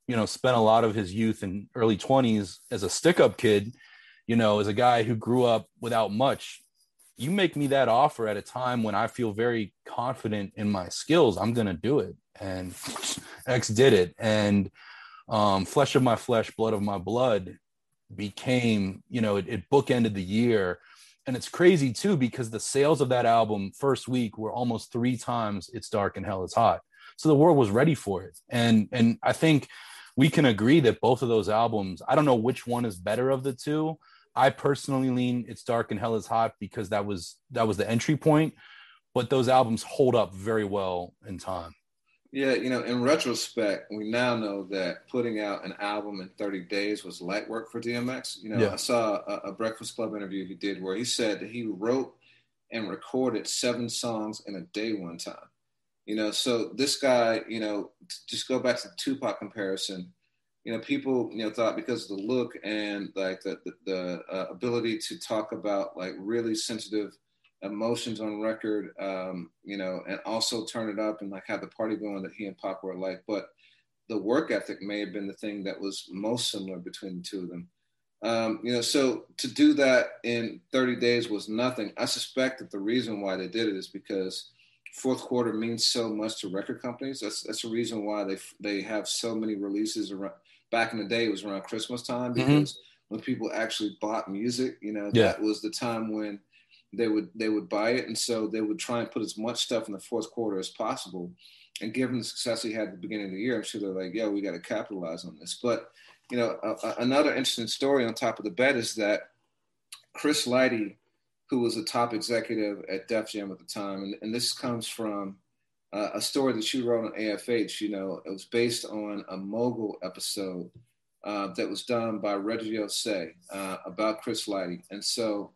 you know, spent a lot of his youth and early 20s as a stick up kid, you know, as a guy who grew up without much, you make me that offer at a time when I feel very confident in my skills, I'm gonna do it. And X did it. And um, flesh of my flesh, blood of my blood became, you know, it, it bookended the year. And it's crazy too, because the sales of that album first week were almost three times It's Dark and Hell is Hot. So the world was ready for it. And and I think we can agree that both of those albums, I don't know which one is better of the two. I personally lean It's Dark and Hell is Hot because that was that was the entry point, but those albums hold up very well in time. Yeah, you know, in retrospect, we now know that putting out an album in 30 days was light work for DMX. You know, yeah. I saw a, a, Breakfast Club interview he did where he said that he wrote and recorded seven songs in a day one time. You know, so this guy, you know, just go back to the Tupac comparison. You know, people, you know, thought because of the look and like the the, the uh, ability to talk about like really sensitive emotions on record, um, you know, and also turn it up and like have the party going that he and Pac were like. But the work ethic may have been the thing that was most similar between the two of them. Um, you know, so to do that in 30 days was nothing. I suspect that the reason why they did it is because fourth quarter means so much to record companies. That's that's the reason why they they have so many releases around. Back in the day, it was around Christmas time mm-hmm. because mm-hmm. when people actually bought music, you know, yeah. that was the time when they would they would buy it, and so they would try and put as much stuff in the fourth quarter as possible. And given the success he had at the beginning of the year, I'm sure they're like, "Yeah, we got to capitalize on this." But you know, another interesting story on top of the bed is that Chris Lighty, who was a top executive at Def Jam at the time, and, and this comes from uh, a story that you wrote on AFH. You know, it was based on a mogul episode uh, that was done by Reggie Ossé uh, about Chris Lighty, and so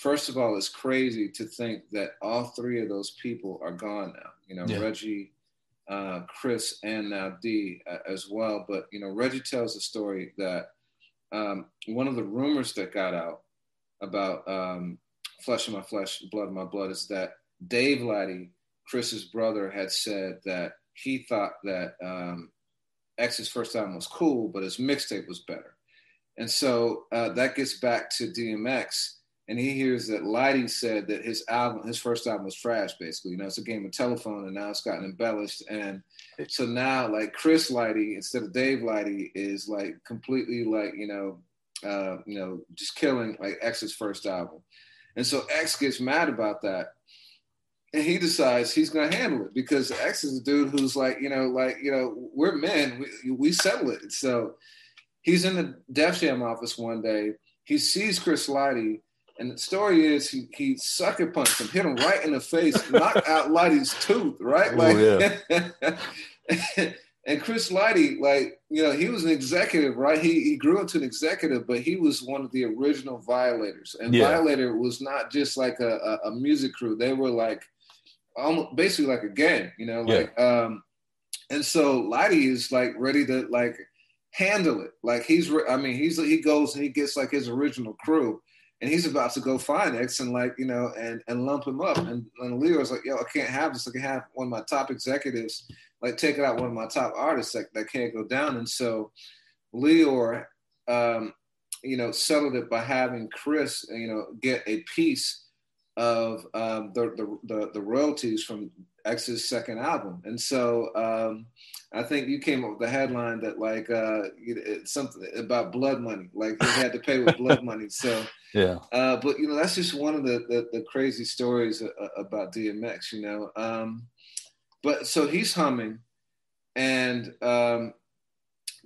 first of all, it's crazy to think that all three of those people are gone now. You know, yeah. Reggie, uh, Chris, and now D uh, as well. But you know, Reggie tells a story that um, one of the rumors that got out about um, Flesh of My Flesh, Blood of My Blood is that Dave Lighty, Chris's brother, had said that he thought that um, X's first album was cool, but his mixtape was better. And so uh, that gets back to DMX and he hears that Lighty said that his album, his first album was trash, basically. You know, it's a game of telephone, and now it's gotten embellished. And so now, like Chris Lighty instead of Dave Lighty is like completely like you know, uh, you know, just killing like X's first album. And so X gets mad about that, and he decides he's gonna handle it because X is a dude who's like, you know, like you know, we're men, we, we settle it. So he's in the Def Jam office one day. He sees Chris Lighty and the story is he he sucker punched him, hit him right in the face, knocked out Lighty's tooth, right? Like, oh, yeah. and Chris Lighty, like, you know, he was an executive, right? He he grew into an executive, but he was one of the original violators. And yeah. Violator was not just like a, a, a, music crew. They were like almost basically like a gang, you know, like yeah. um and so Lighty is like ready to like handle it. Like he's re- I mean, he's he goes and he gets like his original crew and he's about to go find X and like you know and and lump him up. And, and Lyor's like, yo, I can't have this. I can have one of my top executives like take out one of my top artists that, that can't go down. And so Lyor, um, you know, settled it by having Chris, you know, get a piece of um, the, the, the the royalties from X's second album. And so um, I think you came up with the headline that like uh, it's something about blood money, like he had to pay with blood money. So yeah. Uh, but you know that's just one of the the, the crazy stories uh, about DMX. You know, um, but so he's humming, and um,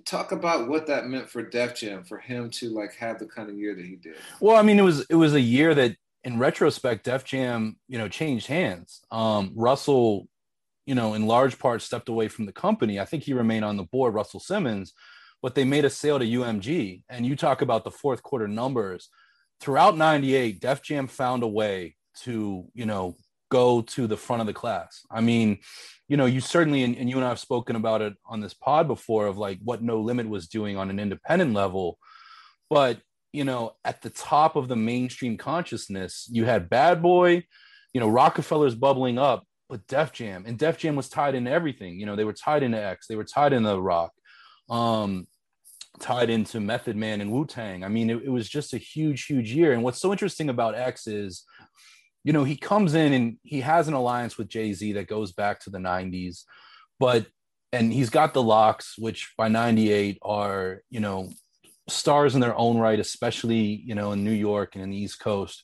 talk about what that meant for Def Jam for him to like have the kind of year that he did. Well, I mean, it was it was a year that in retrospect, Def Jam, you know, changed hands. Um, Russell, you know, in large part stepped away from the company. I think he remained on the board, Russell Simmons, but they made a sale to UMG. And you talk about the fourth quarter numbers. Throughout 98, Def Jam found a way to, you know, go to the front of the class. I mean, you know, you certainly, and, and you and I have spoken about it on this pod before of like what No Limit was doing on an independent level. But you know, at the top of the mainstream consciousness, you had Bad Boy, you know, Rockefeller's bubbling up, but Def Jam and Def Jam was tied into everything. You know, they were tied into X, they were tied into the Rock, um, tied into Method Man and Wu Tang. I mean, it, it was just a huge, huge year. And what's so interesting about X is, you know, he comes in and he has an alliance with Jay Z that goes back to the 90s, but and he's got the LOX, which by 98 are, you know, stars in their own right, especially you know in New York and in the East Coast.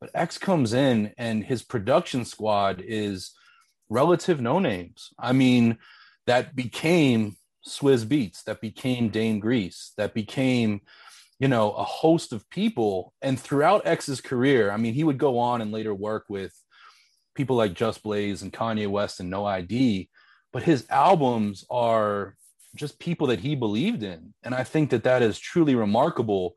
But X comes in and his production squad is relative no names. I mean, that became Swizz Beatz, that became Dame Grease, that became, you know, a host of people. And throughout X's career, I mean, he would go on and later work with people like Just Blaze and Kanye West and No ID, but his albums are just people that he believed in. And I think that that is truly remarkable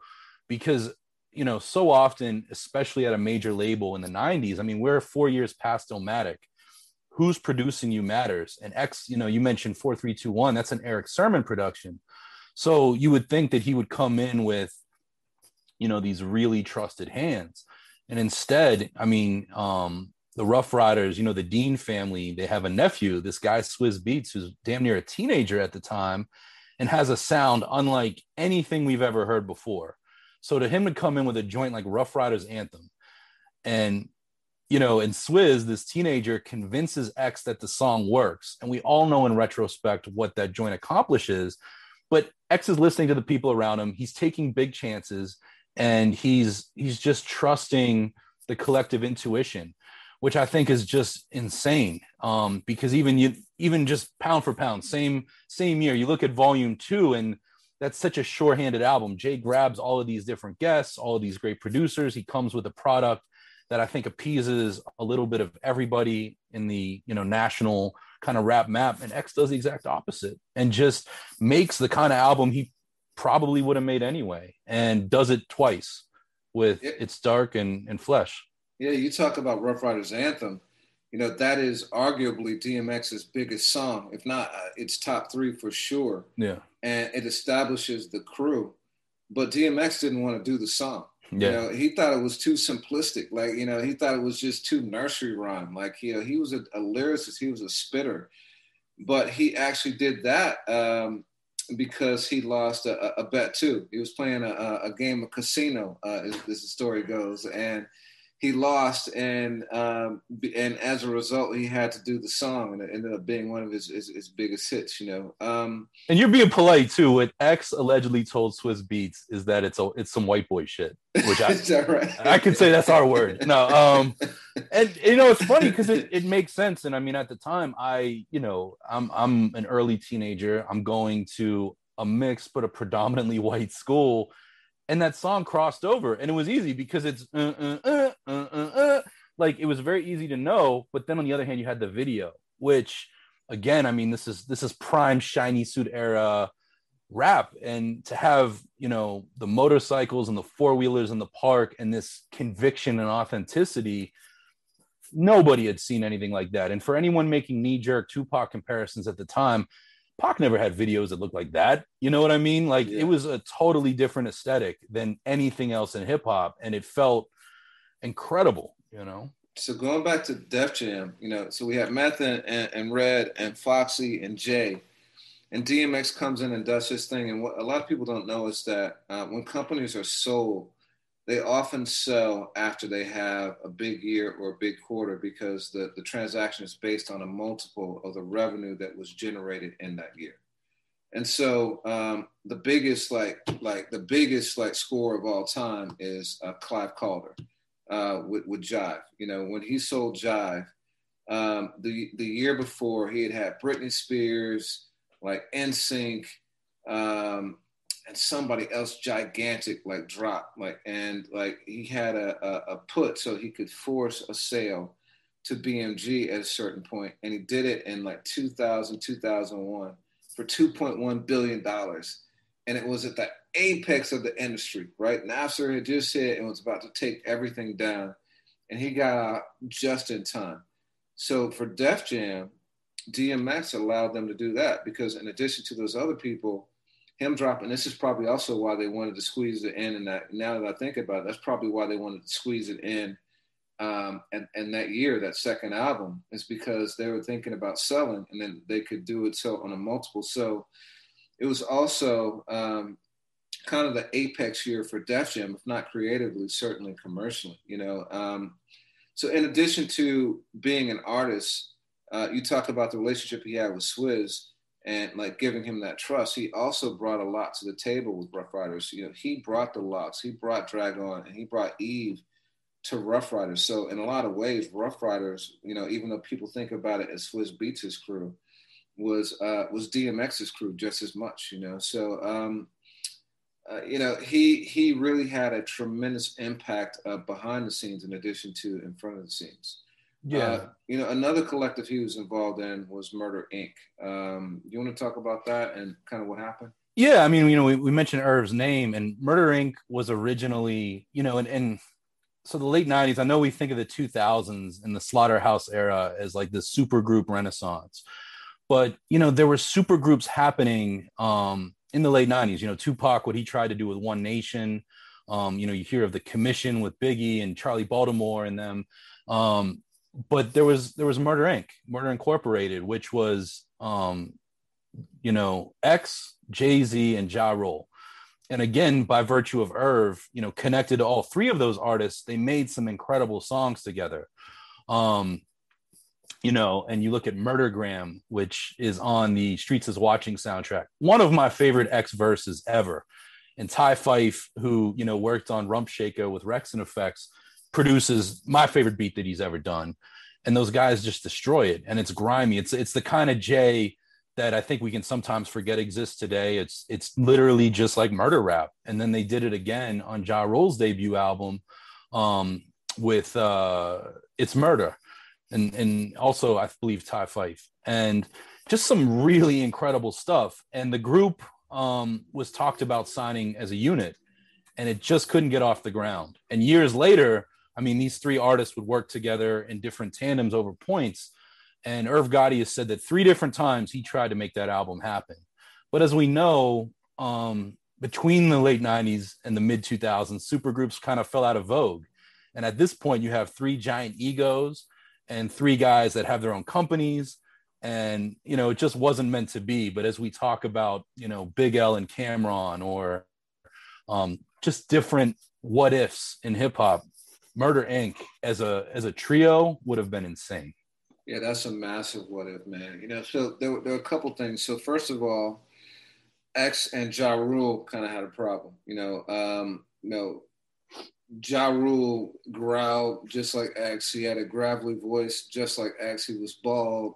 because, you know, so often, especially at a major label in the 90s, I mean, we're four years past Illmatic. Who's producing you matters. And X, you know, you mentioned 4321, that's an Erick Sermon production. So you would think that he would come in with, you know, these really trusted hands. And instead, I mean, um, the Ruff Ryders, you know, the Dean family, they have a nephew, this guy Swizz Beatz, who's damn near a teenager at the time and has a sound unlike anything we've ever heard before. So to him to come in with a joint like Ruff Ryders Anthem and you know, and Swizz, this teenager convinces X that the song works. And we all know in retrospect what that joint accomplishes. But X is listening to the people around him. He's taking big chances and he's he's just trusting the collective intuition which I think is just insane. Um, because even you, even just pound for pound, same same year, you look at Volume Two, and that's such a sure-handed album. Jay grabs all of these different guests, all of these great producers. He comes with a product that I think appeases a little bit of everybody in the you know national kind of rap map, and X does the exact opposite and just makes the kind of album he probably would have made anyway, and does it twice with It's Dark and, and Flesh. Yeah, you talk about Ruff Ryders Anthem. You know, that is arguably DMX's biggest song, if not uh, it's top three for sure. Yeah. And it establishes the crew. But DMX didn't want to do the song. Yeah. You know, he thought it was too simplistic. Like, you know, he thought it was just too nursery rhyme. Like, you know, he was a, a lyricist, he was a spitter. But he actually did that um, because he lost a, a, bet too. He was playing a, a game of casino, uh, as, as the story goes. And he lost, and um, and as a result, he had to do the song, and it ended up being one of his his, his biggest hits. You know. Um, and you're being polite too. What X allegedly told Swizz Beatz is that it's a it's some white boy shit, which I right? I can say that's our word. No, um, and you know it's funny because it, it makes sense. And I mean, at the time, I you know I'm I'm an early teenager. I'm going to a mixed but a predominantly white school and that song crossed over and it was easy because it's uh uh uh, uh, uh, uh, like it was very easy to know but then on the other hand you had the video which again i mean this is this is prime shiny suit era rap and to have you know the motorcycles and the four-wheelers in the park and this conviction and authenticity nobody had seen anything like that. And for anyone making knee-jerk tupac comparisons at the time Pac never had videos that looked like that. You know what I mean? Like yeah. it was a totally different aesthetic than anything else in hip hop, and it felt incredible. You know. So going back to Def Jam, you know, so we have Meth and, and, and Red and Foxy and Jay, and DMX comes in and does his thing. And what a lot of people don't know is that uh, when companies are sold, they often sell after they have a big year or a big quarter because the, the transaction is based on a multiple of the revenue that was generated in that year. And so um, the biggest like like the biggest like score of all time is uh, Clive Calder uh, with with Jive. You know when he sold Jive, um, the the year before he had had Britney Spears, like NSYNC, um, and somebody else gigantic like dropped like and like he had a, a, a, put so he could force a sale to BMG at a certain point and he did it in like 2000 2001 for 2.1 billion dollars. And it was at the apex of the industry right? Napster had just hit and was about to take everything down and he got out just in time. So for Def Jam DMX allowed them to do that because in addition to those other people him dropping this is probably also why they wanted to squeeze it in and that now that i think about it that's probably why they wanted to squeeze it in um, and, and that year that second album is because they were thinking about selling and then they could do it so on a multiple. So it was also um, kind of the apex year for def jam if not creatively certainly commercially you know um, so in addition to being an artist uh, you talk about the relationship he had with swizz and like giving him that trust, he also brought a lot to the table with Ruff Ryders. You know, he brought the LOX, he brought Drag-On, and he brought Eve to Ruff Ryders. So in a lot of ways, Ruff Ryders, you know, even though people think about it as Swizz Beatz' crew, was uh, was DMX's crew just as much, you know. So um, uh, you know he he really had a tremendous impact uh, behind the scenes in addition to in front of the scenes. Yeah. Uh, you know, another collective he was involved in was Murder Inc. Um, you want to talk about that and kind of what happened? Yeah, I mean, you know, we, we mentioned Irv's name, and Murder Inc. was originally, you know, and, and so the late 90s, I know we think of the 2000s and the Slaughterhouse era as like the super group renaissance. But, you know, there were super groups happening um, in the late 90s. You know, Tupac, what he tried to do with One Nation. Um, you know, you hear of the Commission with Biggie and Charlie Baltimore and them. Um, but there was there was Murder Inc., Murder Incorporated, which was um, you know X, Jay Z, and Ja Rule. And again, by virtue of Irv, you know, connected to all three of those artists, they made some incredible songs together. Um, you know, and you look at Murdergram, which is on the Streets is Watching soundtrack, one of my favorite X verses ever. And Ty Fyffe, who you know worked on Rump Shaker with Wreckx-n-Effects, produces my favorite beat that he's ever done. And those guys just destroy it. And it's grimy. It's it's the kind of J that I think we can sometimes forget exists today. It's it's literally just like murder rap. And then they did it again on Ja Rule's debut album um, with uh, It's Murder. And and also I believe Ty Fyffe. And just some really incredible stuff. And the group um, was talked about signing as a unit and it just couldn't get off the ground. And years later, I mean, these three artists would work together in different tandems over points. And Irv Gotti has said that three different times he tried to make that album happen. But as we know, um, between the late 90s and the mid 2000s, supergroups kind of fell out of vogue. And at this point, you have three giant egos and three guys that have their own companies. And, you know, it just wasn't meant to be. But as we talk about, you know, Big L and Cam'ron or um, just different what ifs in hip hop, Murder Inc. as a as a trio would have been insane. Yeah, that's a massive what if, man. You know, so there, there are a couple things. So first of all, X and Ja Rule kind of had a problem. You know, um, you know, Ja Rule growled just like X. He had a gravelly voice just like X. He was bald,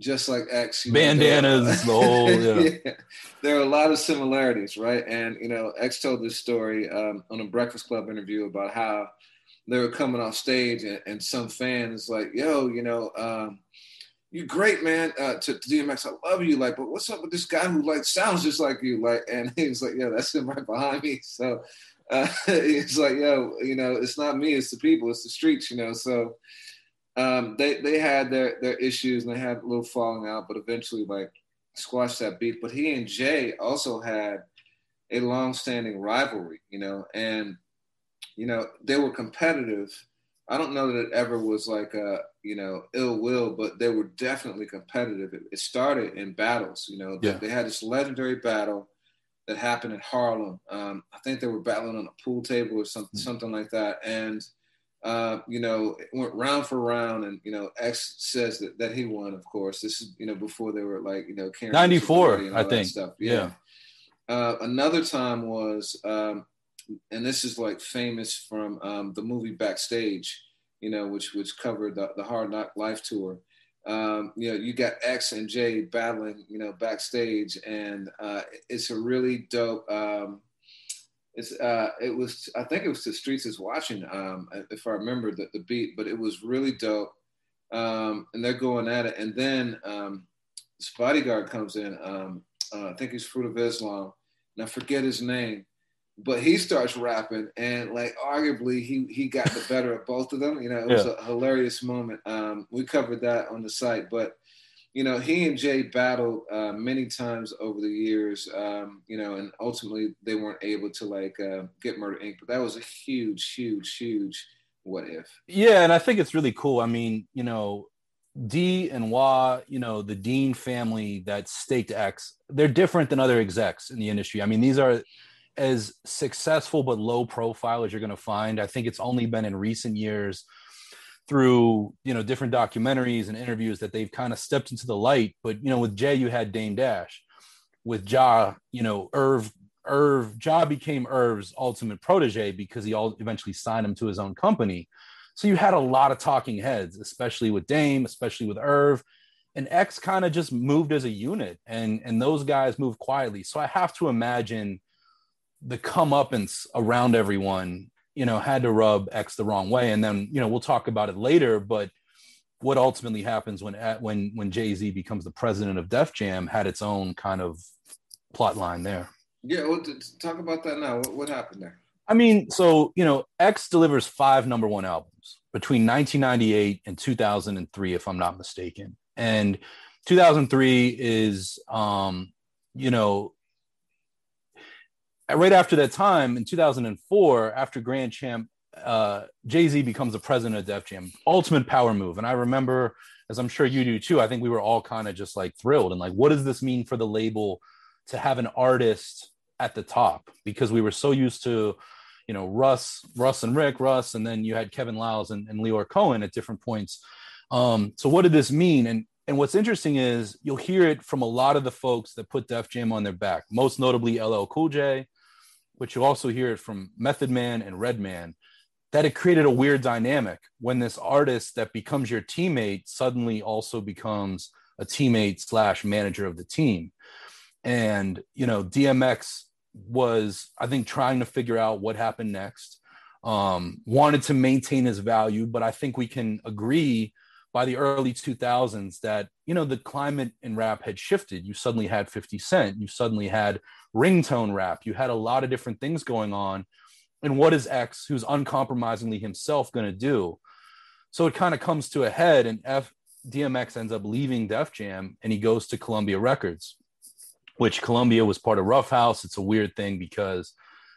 just like X. Bandanas, the whole. Yeah. yeah. There are a lot of similarities, right? And you know, X told this story um, on a Breakfast Club interview about how they were coming off stage and, and some fans like, yo, you know, um, you great, man. Uh, to, to, DMX, I love you. Like, but what's up with this guy who like sounds just like you? Like, and he was like, yeah, that's him right behind me. So uh, he's like, yo, you know, it's not me, it's the people, it's the streets, you know. So um, they they had their their issues and they had a little falling out, but eventually like squashed that beat. But he and Jay also had a long-standing rivalry, you know, and you know, they were competitive. I don't know that it ever was like a, you know, ill will, but they were definitely competitive. It, it started in battles, you know, yeah. they, had this legendary battle that happened in Harlem. Um, I think they were battling on a pool table or something, mm-hmm. something like that. And, uh, you know, it went round for round, and you know, X says that, that he won. Of course, this is you know before they were like you know ninety four, I think. Stuff. Yeah. yeah. Uh, another time was um, and this is like famous from um, the movie Backstage, you know, which which covered the, the Hard Knock Life tour. Um, you know, you got X and J battling, you know, backstage, and uh, it's a really dope. Um, it's uh, it was I think it was the Streets is Watching, um, if I remember the, the beat, but it was really dope. Um, and they're going at it, and then um, this bodyguard comes in. Um, uh, I think he's Fruit of Islam, and I forget his name but he starts rapping and like arguably he he got the better of both of them you know it was yeah. a hilarious moment um, we covered that on the site but you know he and jay battled uh, many times over the years um, you know and ultimately they weren't able to like uh, get murder inc but that was a huge huge huge what if yeah and i think it's really cool i mean you know D and Waah, you know, the Dean family that staked X, they're different than other execs in the industry. I mean, these are as successful but low profile as you're going to find. I think it's only been in recent years through you know different documentaries and interviews that they've kind of stepped into the light. But you know, with Jay, you had Dame Dash. With Ja, you know, Irv Irv Ja became Irv's ultimate protege because he all eventually signed him to his own company. So you had a lot of talking heads, especially with Dame, especially with Irv. and X kind of just moved as a unit, and and those guys moved quietly. So I have to imagine the comeuppance around everyone, you know, had to rub X the wrong way. And then you know we'll talk about it later, but what ultimately happens when when when Jay Z becomes the president of Def Jam had its own kind of plot line there. Yeah, well, talk about that now. What, what happened there? I mean, so you know, X delivers five number one albums between 1998 and 2003, if I'm not mistaken. And 2003 is, um, you know, right after that time in 2004, after Grand Champ, uh, Jay Z becomes the president of Def Jam. Ultimate power move. And I remember, as I'm sure you do too, I think we were all kind of just like thrilled and like, what does this mean for the label to have an artist at the top? Because we were so used to, you know, Russ, Russ and Rick, Russ, and then you had Kevin Liles and, and Lyor Cohen at different points. Um, so what did this mean? And and what's interesting is you'll hear it from a lot of the folks that put Def Jam on their back, most notably LL Cool J, but you also hear it from Method Man and Redman, that it created a weird dynamic when this artist that becomes your teammate suddenly also becomes a teammate slash manager of the team. And, you know, DMX was, I think, trying to figure out what happened next, um, wanted to maintain his value, but I think we can agree by the early 2000s that you know the climate in rap had shifted. You suddenly had 50 cent you suddenly had ringtone rap you had a lot of different things going on. And what is x who's uncompromisingly himself going to do? So it kind of comes to a head and f dmx ends up leaving def jam and he goes to columbia records which columbia was part of Ruffhouse it's a weird thing because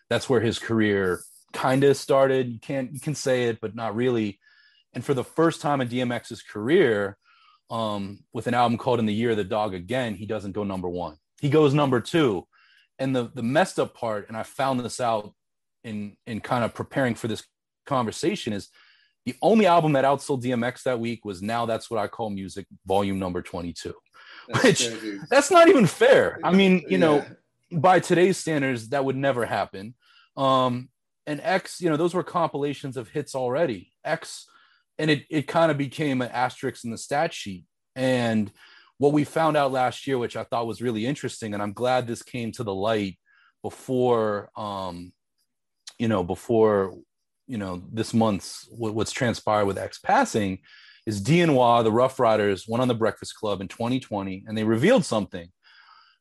that's where his career kind of started. You can't you can say it but not really and for the first time in DMX's career, um, with an album called In the Year of the Dog Again, he doesn't go number one. He goes number two. And the the messed up part, and I found this out in in kind of preparing for this conversation, is the only album that outsold DMX that week was Now That's What I Call Music, volume number 22. That's which that's not even fair. I mean, you yeah. know, by today's standards, that would never happen. Um, and X, you know, those were compilations of hits already. X and it it kind of became an asterisk in the stat sheet. And what we found out last year, which I thought was really interesting, and I'm glad this came to the light before, um, you know, before you know this month's what's transpired with X passing, is DNY, the Ruff Ryders, went on the Breakfast Club in 2020, and they revealed something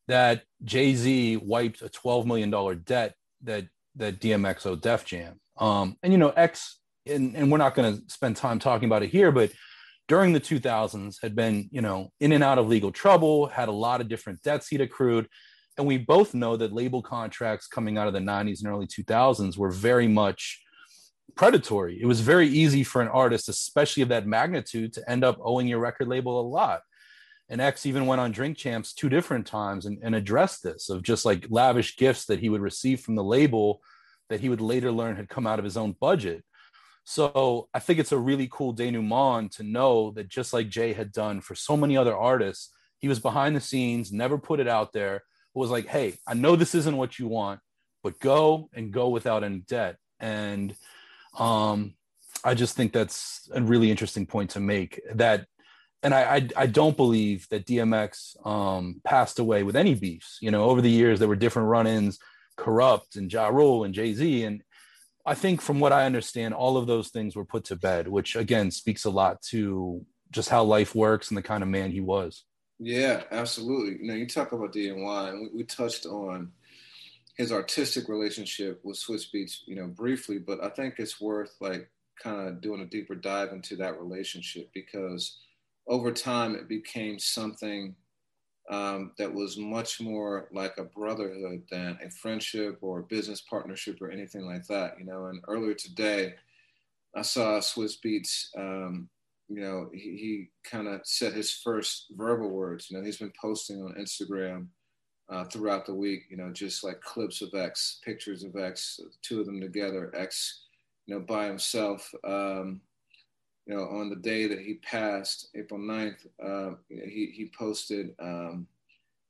that Jay Z wiped a 12 million dollar debt that that DMX owed Def Jam. Um, and you know, X and, and we're not going to spend time talking about it here, but during the 2000s had been, you know, in and out of legal trouble, had a lot of different debts he'd accrued. And we both know that label contracts coming out of the 90s and early 2000s were very much predatory. It was very easy for an artist, especially of that magnitude, to end up owing your record label a lot. And X even went on Drink Champs two different times and, and addressed this of just like lavish gifts that he would receive from the label that he would later learn had come out of his own budget. So I think it's a really cool denouement to know that just like Jay had done for so many other artists, he was behind the scenes, never put it out there, was like, hey, I know this isn't what you want, but go and go without any debt. And um, I just think that's a really interesting point to make that. And I, I, I don't believe that DMX um, passed away with any beefs. You know, over the years, there were different run ins, Kurupt and Ja Rule and Jay Z. And I think from what I understand, all of those things were put to bed, which again speaks a lot to just how life works and the kind of man he was. Yeah, absolutely. You know, you talk about DNY, and we, we touched on his artistic relationship with Swizz Beatz, you know, briefly, but I think it's worth like kind of doing a deeper dive into that relationship because over time it became something um, that was much more like a brotherhood than a friendship or a business partnership or anything like that, you know. And earlier today, I saw Swizz Beatz, um, you know, he, he kind of said his first verbal words. You know, he's been posting on Instagram uh, throughout the week, you know, just like clips of X, pictures of X, two of them together, X, you know, by himself. Um, you know, on the day that he passed, April 9th, uh, he, he posted, um,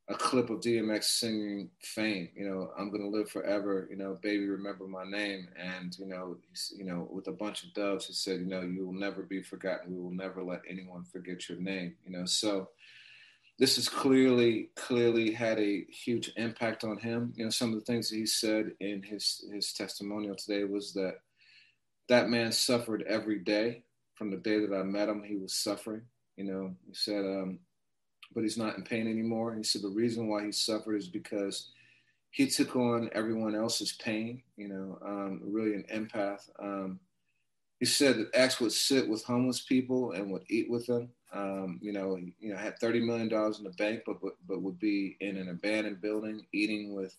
a clip of DMX singing "Fame." You know, I'm gonna live forever. You know, baby, remember my name. And you know, you know, with a bunch of doves, he said, you know, you will never be forgotten. We will never let anyone forget your name. You know, so this has clearly clearly had a huge impact on him. You know, some of the things that he said in his his testimonial today was that that man suffered every day from the day that I met him. He was suffering. You know, he said, um, but he's not in pain anymore. He said the reason why he suffered is because he took on everyone else's pain. You know, um, really an empath. Um, he said that X would sit with homeless people and would eat with them. Um, you know, you know, had thirty million dollars in the bank, but, but but would be in an abandoned building eating with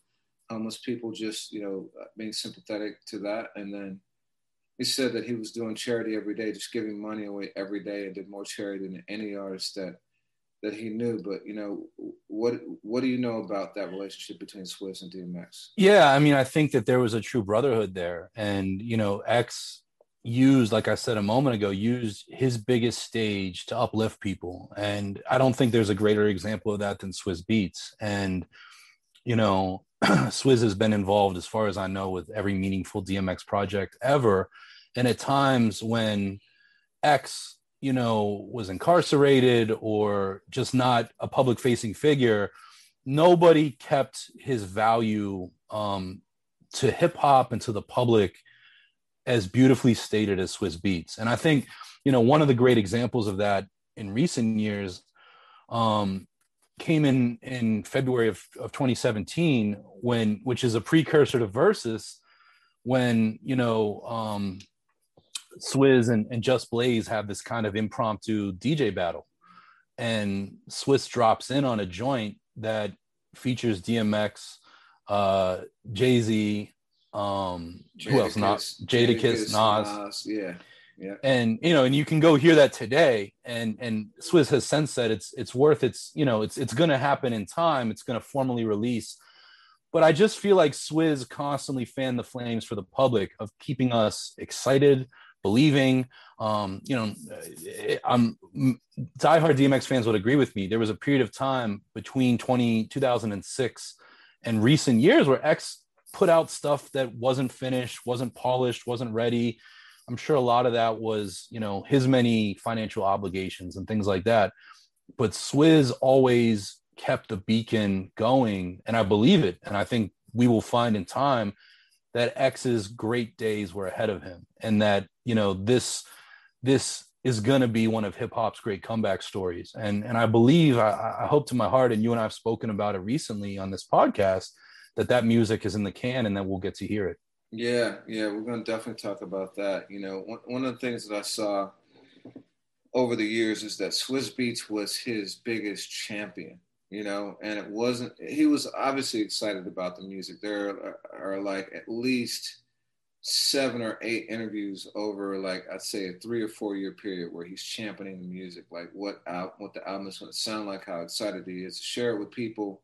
homeless people, just you know, being sympathetic to that. And then he said that he was doing charity every day, just giving money away every day, and did more charity than any artist that that he knew. But you know, what what do you know about that relationship between Swizz and DMX? Yeah, I mean, I think that there was a true brotherhood there, and you know, X used, like I said a moment ago, used his biggest stage to uplift people. And I don't think there's a greater example of that than Swizz Beatz, And, you know, Swizz has been involved, as far as I know, with every meaningful DMX project ever. And at times when X, you know, was incarcerated or just not a public facing figure, nobody kept his value um, to hip hop and to the public as beautifully stated as Swizz Beatz. And I think, you know, one of the great examples of that in recent years um, came in in February of, of 2017, when which is a precursor to Verzuz when you know um, Swizz and, and Just Blaze have this kind of impromptu DJ battle, and Swizz drops in on a joint that features DMX, uh, Jay Z, um who else? Not Jadakiss, Nas. Nas yeah yeah. And you know and you can go hear that today. And and Swizz has since said it's it's worth it's you know it's it's to happen in time. It's to formally release. But I just feel like Swizz constantly fan the flames for the public of keeping us excited believing. Um you know i'm diehard dmx fans would agree with me. There was a period of time between 20 2006 and recent years where x put out stuff that wasn't finished, wasn't polished, wasn't ready. I'm sure a lot of that was, you know, his many financial obligations and things like that. But Swizz always kept the beacon going, and I believe it. And I think we will find in time that X's great days were ahead of him, and that you know this this is going to be one of hip hop's great comeback stories. And and I believe, I, I hope to my heart, and you and I have spoken about it recently on this podcast that that music is in the can and that we'll get to hear it. Yeah, yeah, we're going to definitely talk about that. You know, one, of the things that I saw over the years is that Swizz Beatz was his biggest champion, you know, and it wasn't, he was obviously excited about the music. There are, are like at least seven or eight interviews over like I'd say a three or four year period where he's championing the music, like what out what the album is going to sound like, how excited he is to share it with people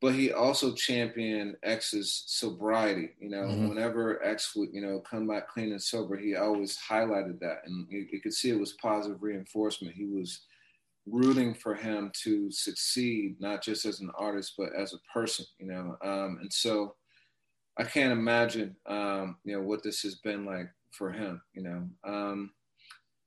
but he also championed X's sobriety. You know, mm-hmm. whenever X would, you know, come back clean and sober, he always highlighted that, and you, you, could see it was positive reinforcement. He was rooting for him to succeed, not just as an artist, but as a person. You know, um, and so I can't imagine, um, you know, what this has been like for him. You know, um,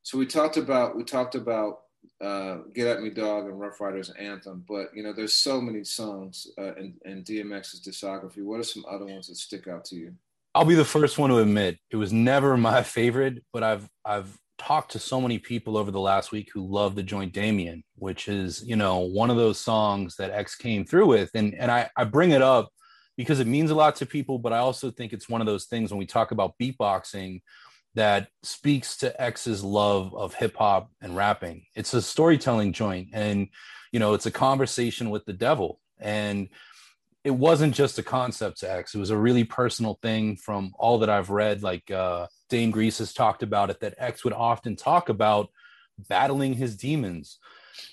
so we talked about we talked about uh, "Get at Me, Dog" and Ruff Ryders Anthem." But you know, there's so many songs uh, in, in DMX's discography. What are some other ones that stick out to you? I'll be the first one to admit it was never my favorite, but I've I've talked to so many people over the last week who love the joint Damien, which is you know one of those songs that X came through with, and and I I bring it up because it means a lot to people, but I also think it's one of those things when we talk about beatboxing that speaks to X's love of hip hop and rapping. It's a storytelling joint, and you know, it's a conversation with the devil. And it wasn't just a concept to X; it was a really personal thing. From all that I've read, like uh, Dame Grease has talked about it, that X would often talk about battling his demons,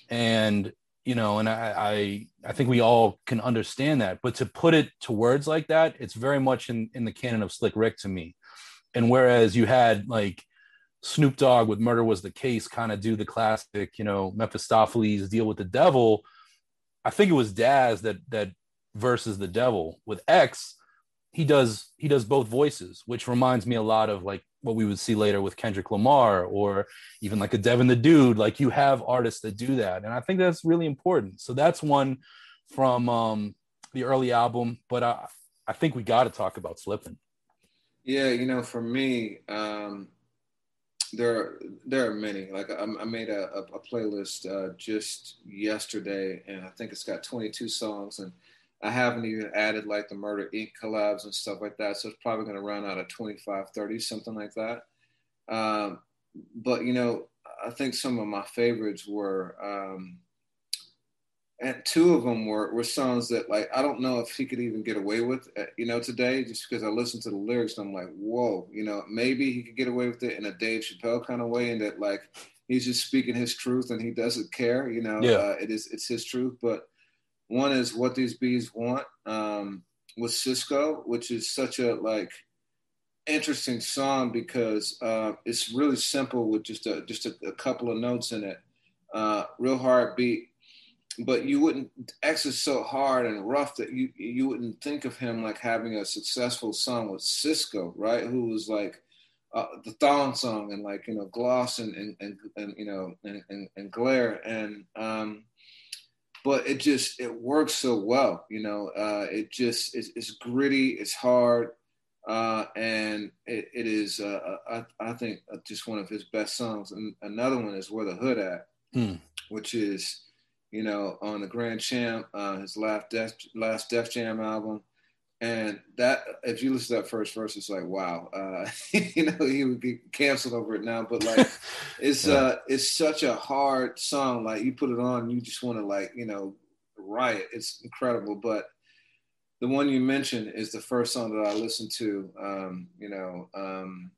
and you know, and I, I, I think we all can understand that. But to put it to words like that, it's very much in in the canon of Slick Rick to me and whereas you had like Snoop Dogg with Murder Was the Case kind of do the classic, you know, Mephistopheles deal with the devil, I think it was Daz that that versus the devil with X. He does he does both voices, which reminds me a lot of like what we would see later with Kendrick Lamar or even like a Devin the Dude. Like you have artists that do that, and I think that's really important. So that's one from um, the early album, but I I think we got to talk about Slippin'. Yeah, you know, for me, um, there there are many. Like I, I made a, a, a playlist uh, just yesterday, and I think it's got 22 songs, and I haven't even added like the Murder Inc. collabs and stuff like that. So it's probably going to run out of 25, 30, something like that. Um, but you know, I think some of my favorites were. Um, and two of them were, were songs that like I don't know if he could even get away with, uh, you know, today. Just because I listened to the lyrics, and I'm like, whoa, you know, maybe he could get away with it in a Dave Chappelle kind of way, and that like he's just speaking his truth and he doesn't care, you know. Yeah. Uh, it is it's his truth. But one is what these bees want um, with Sisqó, which is such a like interesting song because uh, it's really simple with just a just a, a couple of notes in it. Uh, real hard beat but you wouldn't X is so hard and rough that you you wouldn't think of him like having a successful song with Sisqó, right? Who was like uh, the Thong song and like you know Gloss and and and, and you know and, and, and Glare and um, but it just it works so well, you know. Uh, it just it's, it's gritty, it's hard, uh, and it, it is uh, I, I think just one of his best songs. And another one is Where the Hood At, Mm. which is you know, on the Grand Champ, uh, his last Def, last Def Jam album. And that, if you listen to that first verse, it's like, wow, uh, you know, he would be canceled over it now. But like, it's Yeah. uh, it's such a hard song. Like you put it on, you just want to like, you know, riot. It's incredible. But the one you mentioned is the first song that I listened to. Um, you know, um,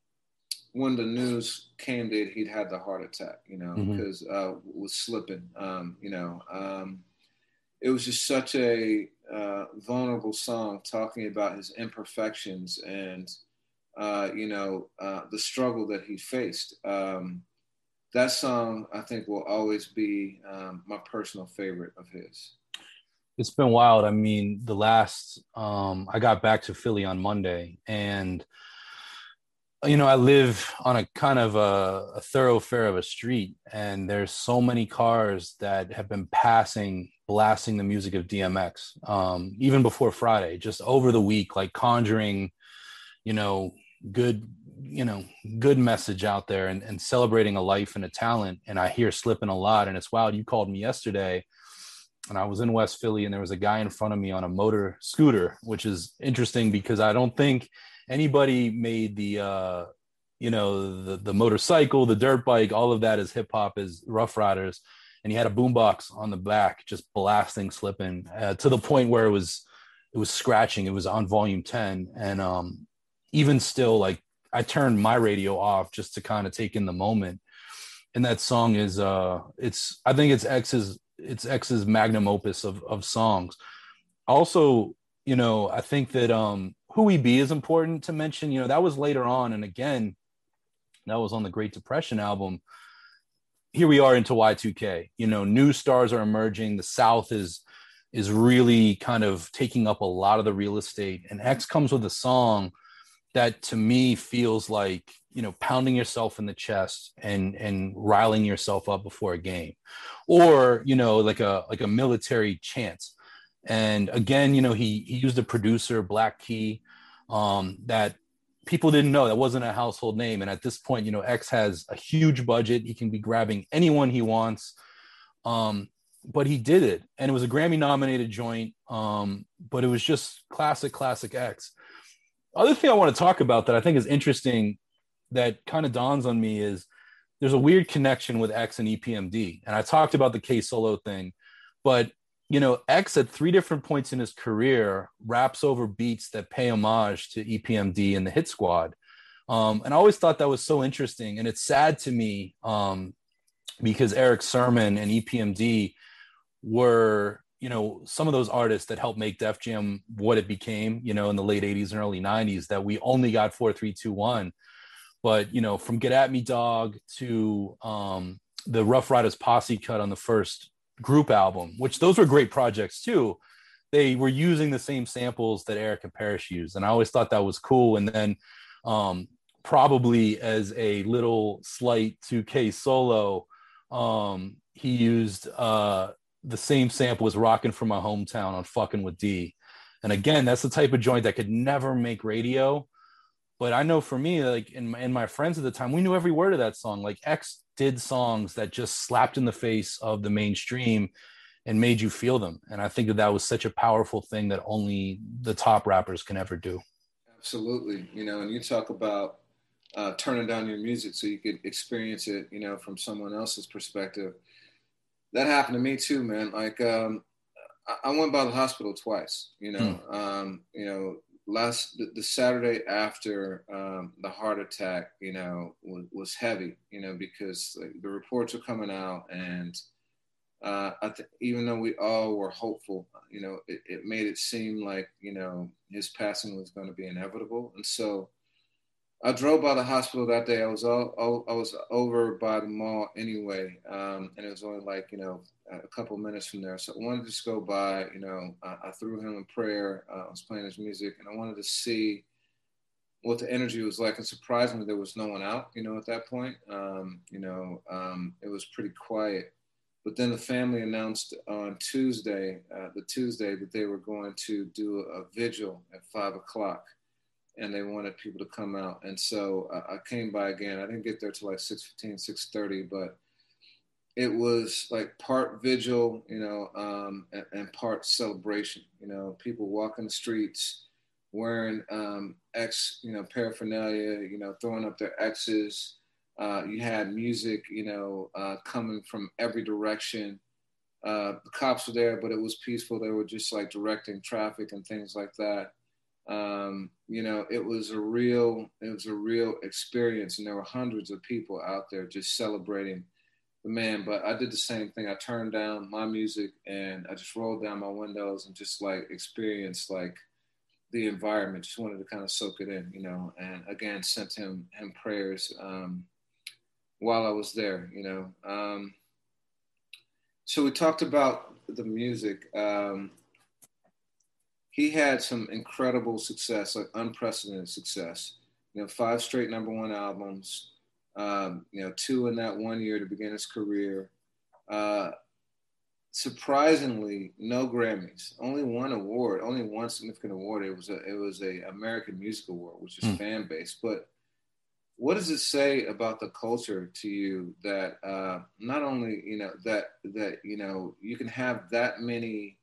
when the news came that he'd had the heart attack, you know, because uh, was slipping, um, you know, um, it was just such a uh, vulnerable song talking about his imperfections and, uh, you know, uh, the struggle that he faced. Um, that song, I think, will always be um, my personal favorite of his. it's been wild. I mean, the last um I got back to Philly on Monday and you know, I live on a kind of a, a thoroughfare of a street and there's so many cars that have been passing blasting the music of DMX um even before Friday, just over the week like conjuring you know, good you know, good message out there and, and celebrating a life and a talent and I hear slipping a lot and it's wild. You called me yesterday and I was in West Philly and there was a guy in front of me on a motor scooter, which is interesting because I don't think anybody made the uh you know the the motorcycle, the dirt bike, all of that is hip hop is Ruff Ryders, and he had a boombox on the back just blasting, slipping uh, to the point where it was it was scratching. It was on volume ten, and um even still, like I turned my radio off just to kind of take in the moment. And that song is uh it's I think it's X's it's X's magnum opus of of songs. Also, you know, I think that um who we be is important to mention. You know, that was later on, and again, that was on the Great Depression album. Here we are into Y2K. You know, new stars are emerging. The South is is really kind of taking up a lot of the real estate. And X comes with a song that to me feels like you know pounding yourself in the chest and and riling yourself up before a game or you know like a like a military chant and again you know he he used a producer black key um that people didn't know. That wasn't a household name. And at this point you know x has a huge budget. He can be grabbing anyone he wants. Um but he did it. And it was a grammy nominated joint um but it was just classic classic x. Other thing i want to talk about that i think is interesting that kind of dawns on me is there's a weird connection with X and EPMD. And I talked about the K-Solo thing, but you know, X at three different points in his career raps over beats that pay homage to EPMD and the Hit Squad. Um, and I always thought that was so interesting. And it's sad to me um, because Erick Sermon and EPMD were, you know, some of those artists that helped make Def Jam what it became, you know, in the late 80s and early 90s that we only got 4321 but you know from get at me dog to um the Ruff Ryders posse cut on the first group album, which those were great projects too. They were using the same samples that Erick and Parrish used, and I always thought that was cool. And then, um, probably as a little slight to K-Solo, um, he used uh, the same sample as "Rocking from My Hometown" on "Fucking with D." And again, that's the type of joint that could never make radio. But I know for me, like in my, in my friends at the time, we knew every word of that song. Like X did songs that just slapped in the face of the mainstream and made you feel them. And I think that that was such a powerful thing that only the top rappers can ever do. Absolutely. You know, and you talk about uh, turning down your music so you could experience it, you know, from someone else's perspective. That happened to me too, man. Like, um, I went by the hospital twice. You know, hmm. um, you know, last the, the Saturday after um, the heart attack, you know, was, was heavy. You know, because like, the reports were coming out, and uh, th- even though we all were hopeful, you know, it, it made it seem like you know his passing was going to be inevitable, and so I drove by the hospital that day. I was all, all I was over by the mall anyway, um, and it was only like you know a couple minutes from there. So I wanted to just go by. You know, I, I threw him a prayer. Uh, I was playing his music, and I wanted to see what the energy was like. And surprisingly, there was no one out. You know, at that point, um, you know, um, it was pretty quiet. But then the family announced on Tuesday, uh, the Tuesday, that they were going to do a vigil at five o'clock and they wanted people to come out. And so I, I came by again. I didn't get there till like 6.15, 6.30, but it was like part vigil, you know, um, and, and, part celebration. You know, people walking the streets wearing um, X, you know, paraphernalia, you know, throwing up their X's. Uh, you had music, you know, uh, coming from every direction. Uh, the cops were there, but it was peaceful. They were just like directing traffic and things like that um, you know, it was a real, it was a real experience, and there were hundreds of people out there just celebrating the man. But I did the same thing. I turned down my music and I just rolled down my windows and just like experienced like the environment. Just wanted to kind of soak it in, you know. And again, sent him him prayers um, while I was there, you know. Um, so we talked about the music. Um, he had some incredible success, like unprecedented success. You know, five straight number one albums. Um, you know, two in that one year to begin his career. Uh, surprisingly, no Grammys. Only one award. Only one significant award. It was a it was a American Music Award, which is mm. fan based. But what does it say about the culture to you that uh, not only you know that that you know you can have that many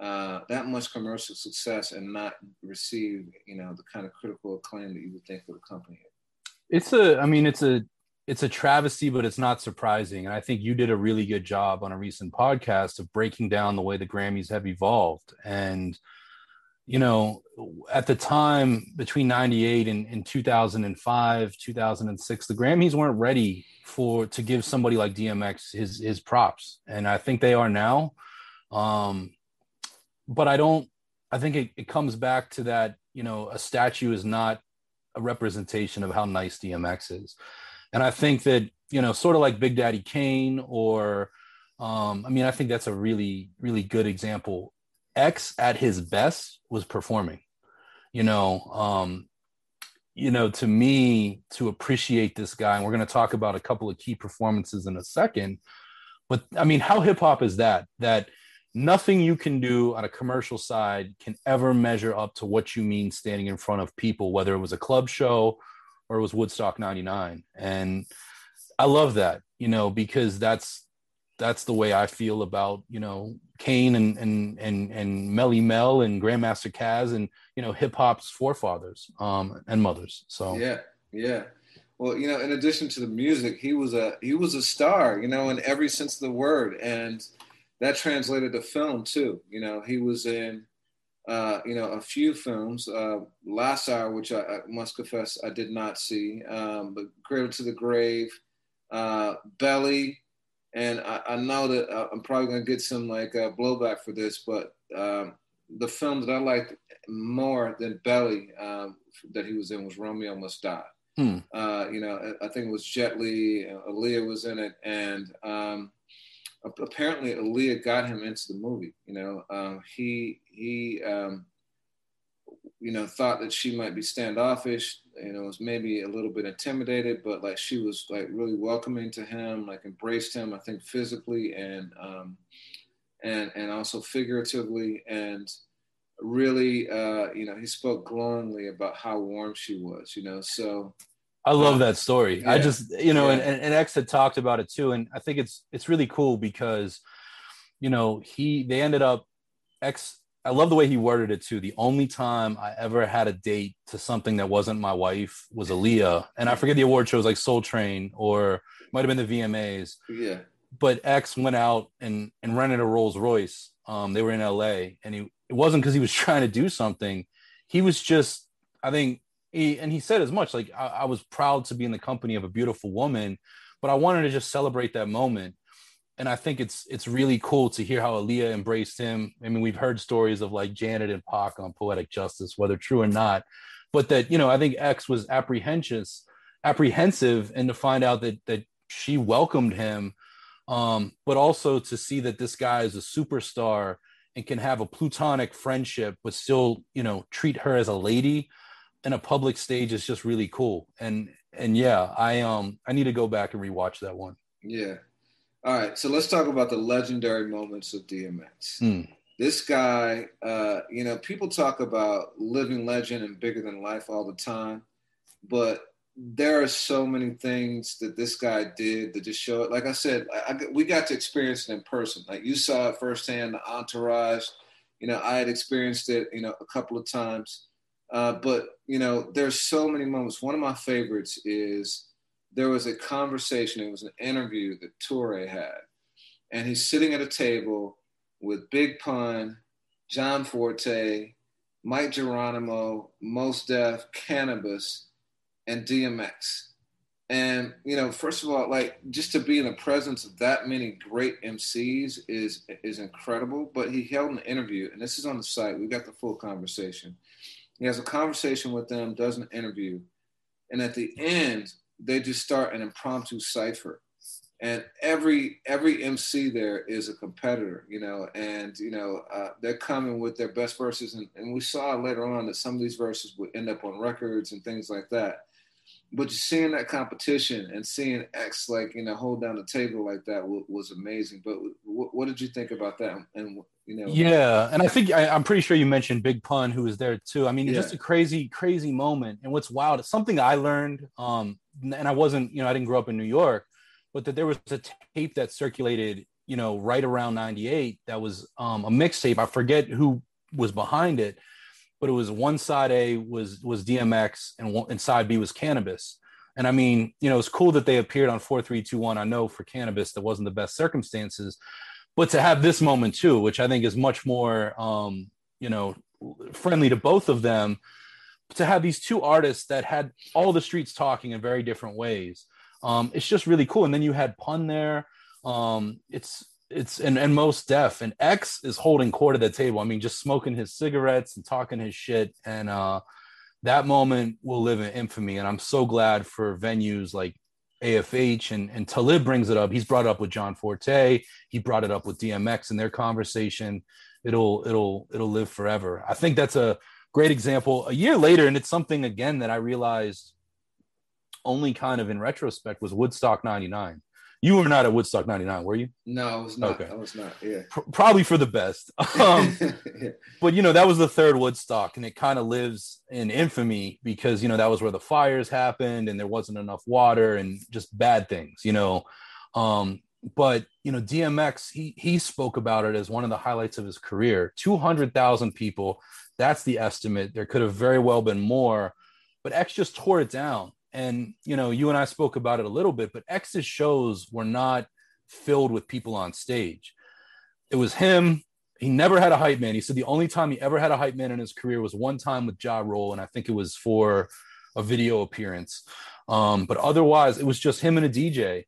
uh, that much commercial success and not receive, you know, the kind of critical acclaim that you would think would accompany it? It's a, I mean, it's a, it's a travesty, but it's not surprising. And I think you did a really good job on a recent podcast of breaking down the way the Grammys have evolved. And, you know, at the time between 98 and, and 2005, 2006, the Grammys weren't ready for to give somebody like DMX his his props. And I think they are now. Um, but I don't. I think it, it comes back to that. You know, a statue is not a representation of how nice DMX is, and I think that you know, sort of like Big Daddy Kane, or um, I mean, I think that's a really, really good example. X at his best was performing. You know, um, you know, to me, to appreciate this guy, and we're going to talk about a couple of key performances in a second. But I mean, how hip hop is that? That nothing you can do on a commercial side can ever measure up to what you mean standing in front of people, whether it was a club show or it was Woodstock 99. And I love that, you know, because that's that's the way I feel about, you know, Kane and and and and Melle Mel and Grandmaster Caz and you know hip hop's forefathers um and mothers. So yeah, yeah. Well, you know, in addition to the music, he was a he was a star, you know, in every sense of the word. And that translated to film too. You know, he was in, uh, you know, a few films. Uh, Last Hour, which I, I, must confess I did not see, um, but Cradle to the Grave, uh, Belly, and I, I know that uh, I'm probably going to get some like uh, blowback for this, but um, the film that I liked more than Belly um, that he was in was Romeo Must Die. Hmm. Uh, you know, I think it was Jet Li, Aaliyah was in it, and um, apparently Aaliyah got him into the movie. You know, um, he he um, you know thought that she might be standoffish. You know, was maybe a little bit intimidated, but like she was like really welcoming to him, like embraced him. I think physically and um, and and also figuratively, and really, uh, you know, he spoke glowingly about how warm she was. You know, so I love that story. Yeah. I just, you know, Yeah. and, and X had talked about it too. And I think it's, it's really cool because, you know, he, they ended up X. I love the way he worded it too. The only time I ever had a date to something that wasn't my wife was Aaliyah. And I forget the award shows like Soul Train or might have been the VMAs, yeah, but X went out and, and rented a Rolls Royce. Um, they were in LA and he, it wasn't because he was trying to do something. He was just, I think, he, and he said as much like I, I was proud to be in the company of a beautiful woman, but I wanted to just celebrate that moment. And I think it's it's really cool to hear how Aaliyah embraced him. I mean, we've heard stories of like Janet and Pac on Poetic Justice, whether true or not, but that you know I think X was apprehensive, apprehensive, and to find out that that she welcomed him, um, but also to see that this guy is a superstar and can have a plutonic friendship, but still you know treat her as a lady in a public stage is just really cool. And and yeah, I um I need to go back and rewatch that one. yeah. All right, so let's talk about the legendary moments of DMX. Hmm. This guy, uh, you know, people talk about living legend and bigger than life all the time, but there are so many things that this guy did that just show it. Like I said, I, I, we got to experience it in person. Like you saw it firsthand, the entourage. You know, I had experienced it, you know, a couple of times. Uh, but you know, there's so many moments. One of my favorites is there was a conversation. It was an interview that Toure had, and he's sitting at a table with Big Pun, John Forte, Mic Geronimo, Mos Def, Canibus, and DMX. And you know, first of all, like just to be in the presence of that many great MCs is is incredible. But he held an interview, and this is on the site. We got the full conversation. He has a conversation with them, does an interview, and at the end, they just start an impromptu cipher. And every every MC there is a competitor, you know, and you know uh, they're coming with their best verses, and, and we saw later on that some of these verses would end up on records and things like that. But just seeing that competition and seeing X like you know hold down the table like that was, was amazing. But what, what did you think about that? And you know, Yeah, and I think I, I'm pretty sure you mentioned Big Pun, who was there too. I mean, Yeah. just a crazy, crazy moment. And what's wild, it's something I learned, um, and I wasn't, you know, I didn't grow up in New York, but that there was a tape that circulated, you know, right around '98 that was um, a mixtape. I forget who was behind it, but it was one side A was was DMX and, one, and side B was Canibus. And I mean, you know, it's cool that they appeared on four, three, two, one. I know for Canibus, that wasn't the best circumstances, but to have this moment too, which I think is much more, um, you know, friendly to both of them, to have these two artists that had all the streets talking in very different ways. Um, it's just really cool. And then you had Pun there. Um, it's it's and, and Mos Def and X is holding court at the table. I mean, just smoking his cigarettes and talking his shit. And uh, that moment will live in infamy. And I'm so glad for venues like AFH and, and Talib brings it up. He's brought it up with John Forte. He brought it up with DMX in their conversation. It'll it'll it'll live forever. I think that's a great example. A year later, and it's something again that I realized only kind of in retrospect was Woodstock 99. You were not at Woodstock 99, were you? no, I was not. Okay. I was not. Yeah. P- probably for the best. Um, Yeah. but you know that was the third woodstock and it kind of lives in infamy because you know that was where the fires happened and there wasn't enough water and just bad things you know um but you know dmx he he spoke about it as one of the highlights of his career 200000 people that's the estimate there could have very well been more but x just tore it down and you know you and i spoke about it a little bit but x's shows were not filled with people on stage it was him he never had a hype man. He said the only time he ever had a hype man in his career was one time with Ja Rule, and I think it was for a video appearance. Um, but otherwise, it was just him and a DJ,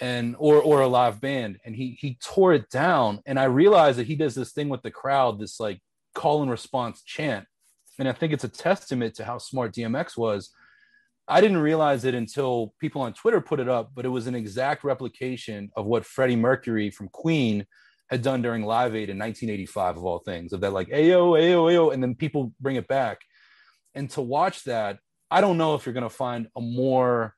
and or or a live band, and he he tore it down. And I realized that he does this thing with the crowd, this like call and response chant, and I think it's a testament to how smart DMX was. I didn't realize it until people on Twitter put it up, but it was an exact replication of what Freddie Mercury from Queen had done during Live Aid in 1985, of all things, of that like Ayo, Ayo, Ayo, and then people bring it back. And to watch that, I don't know if you're going to find a more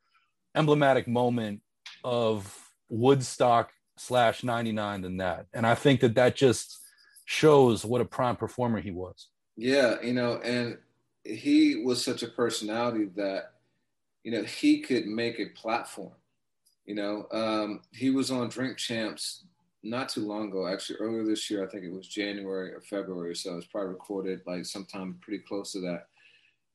emblematic moment of Woodstock slash 99 than that. And I think that that just shows what a prime performer he was. Yeah, you know, and he was such a personality that, you know, he could make a platform. You know, um, he was on Drink Champs not too long ago, actually earlier this year. I think it was January or February, so it's probably recorded like sometime pretty close to that.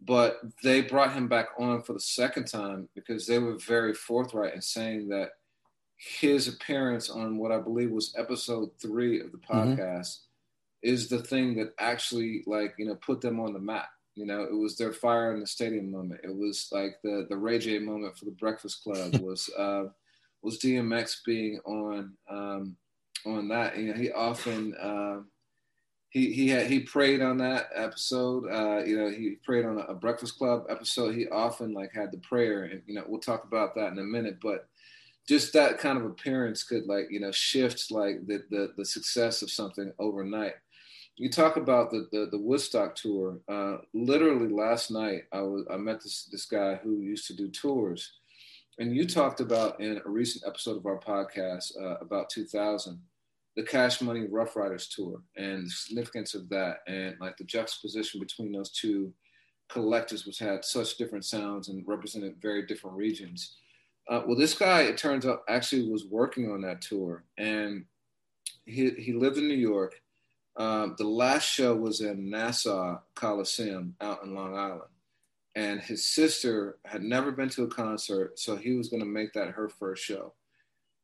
But they brought him back on for the second time because they were very forthright in saying that his appearance on what I believe was episode three of the mm-hmm. podcast mm-hmm. is the thing that actually like you know put them on the map. You know, it was their fire in the stadium moment. It was like the the Ray J moment for the Breakfast Club was uh, was DMX being on um, on that. You know, he often uh, he he had he prayed on that episode. Uh, you know, he prayed on a, a, Breakfast Club episode. He often like had the prayer, and you know, we'll talk about that in a minute. But just that kind of appearance could like you know shift like the the, the success of something overnight. You talk about the the, the Woodstock tour. Uh, literally last night, I was I met this this guy who used to do tours, and you talked about in a recent episode of our podcast uh, about 2000 the Cash Money Ruff Ryders tour and the significance of that, and like the juxtaposition between those two collectors, which had such different sounds and represented very different regions. Uh, well, this guy, it turns out, actually was working on that tour, and he he lived in New York. Um, the last show was in Nassau Coliseum out in Long Island, and his sister had never been to a concert, so he was going to make that her first show.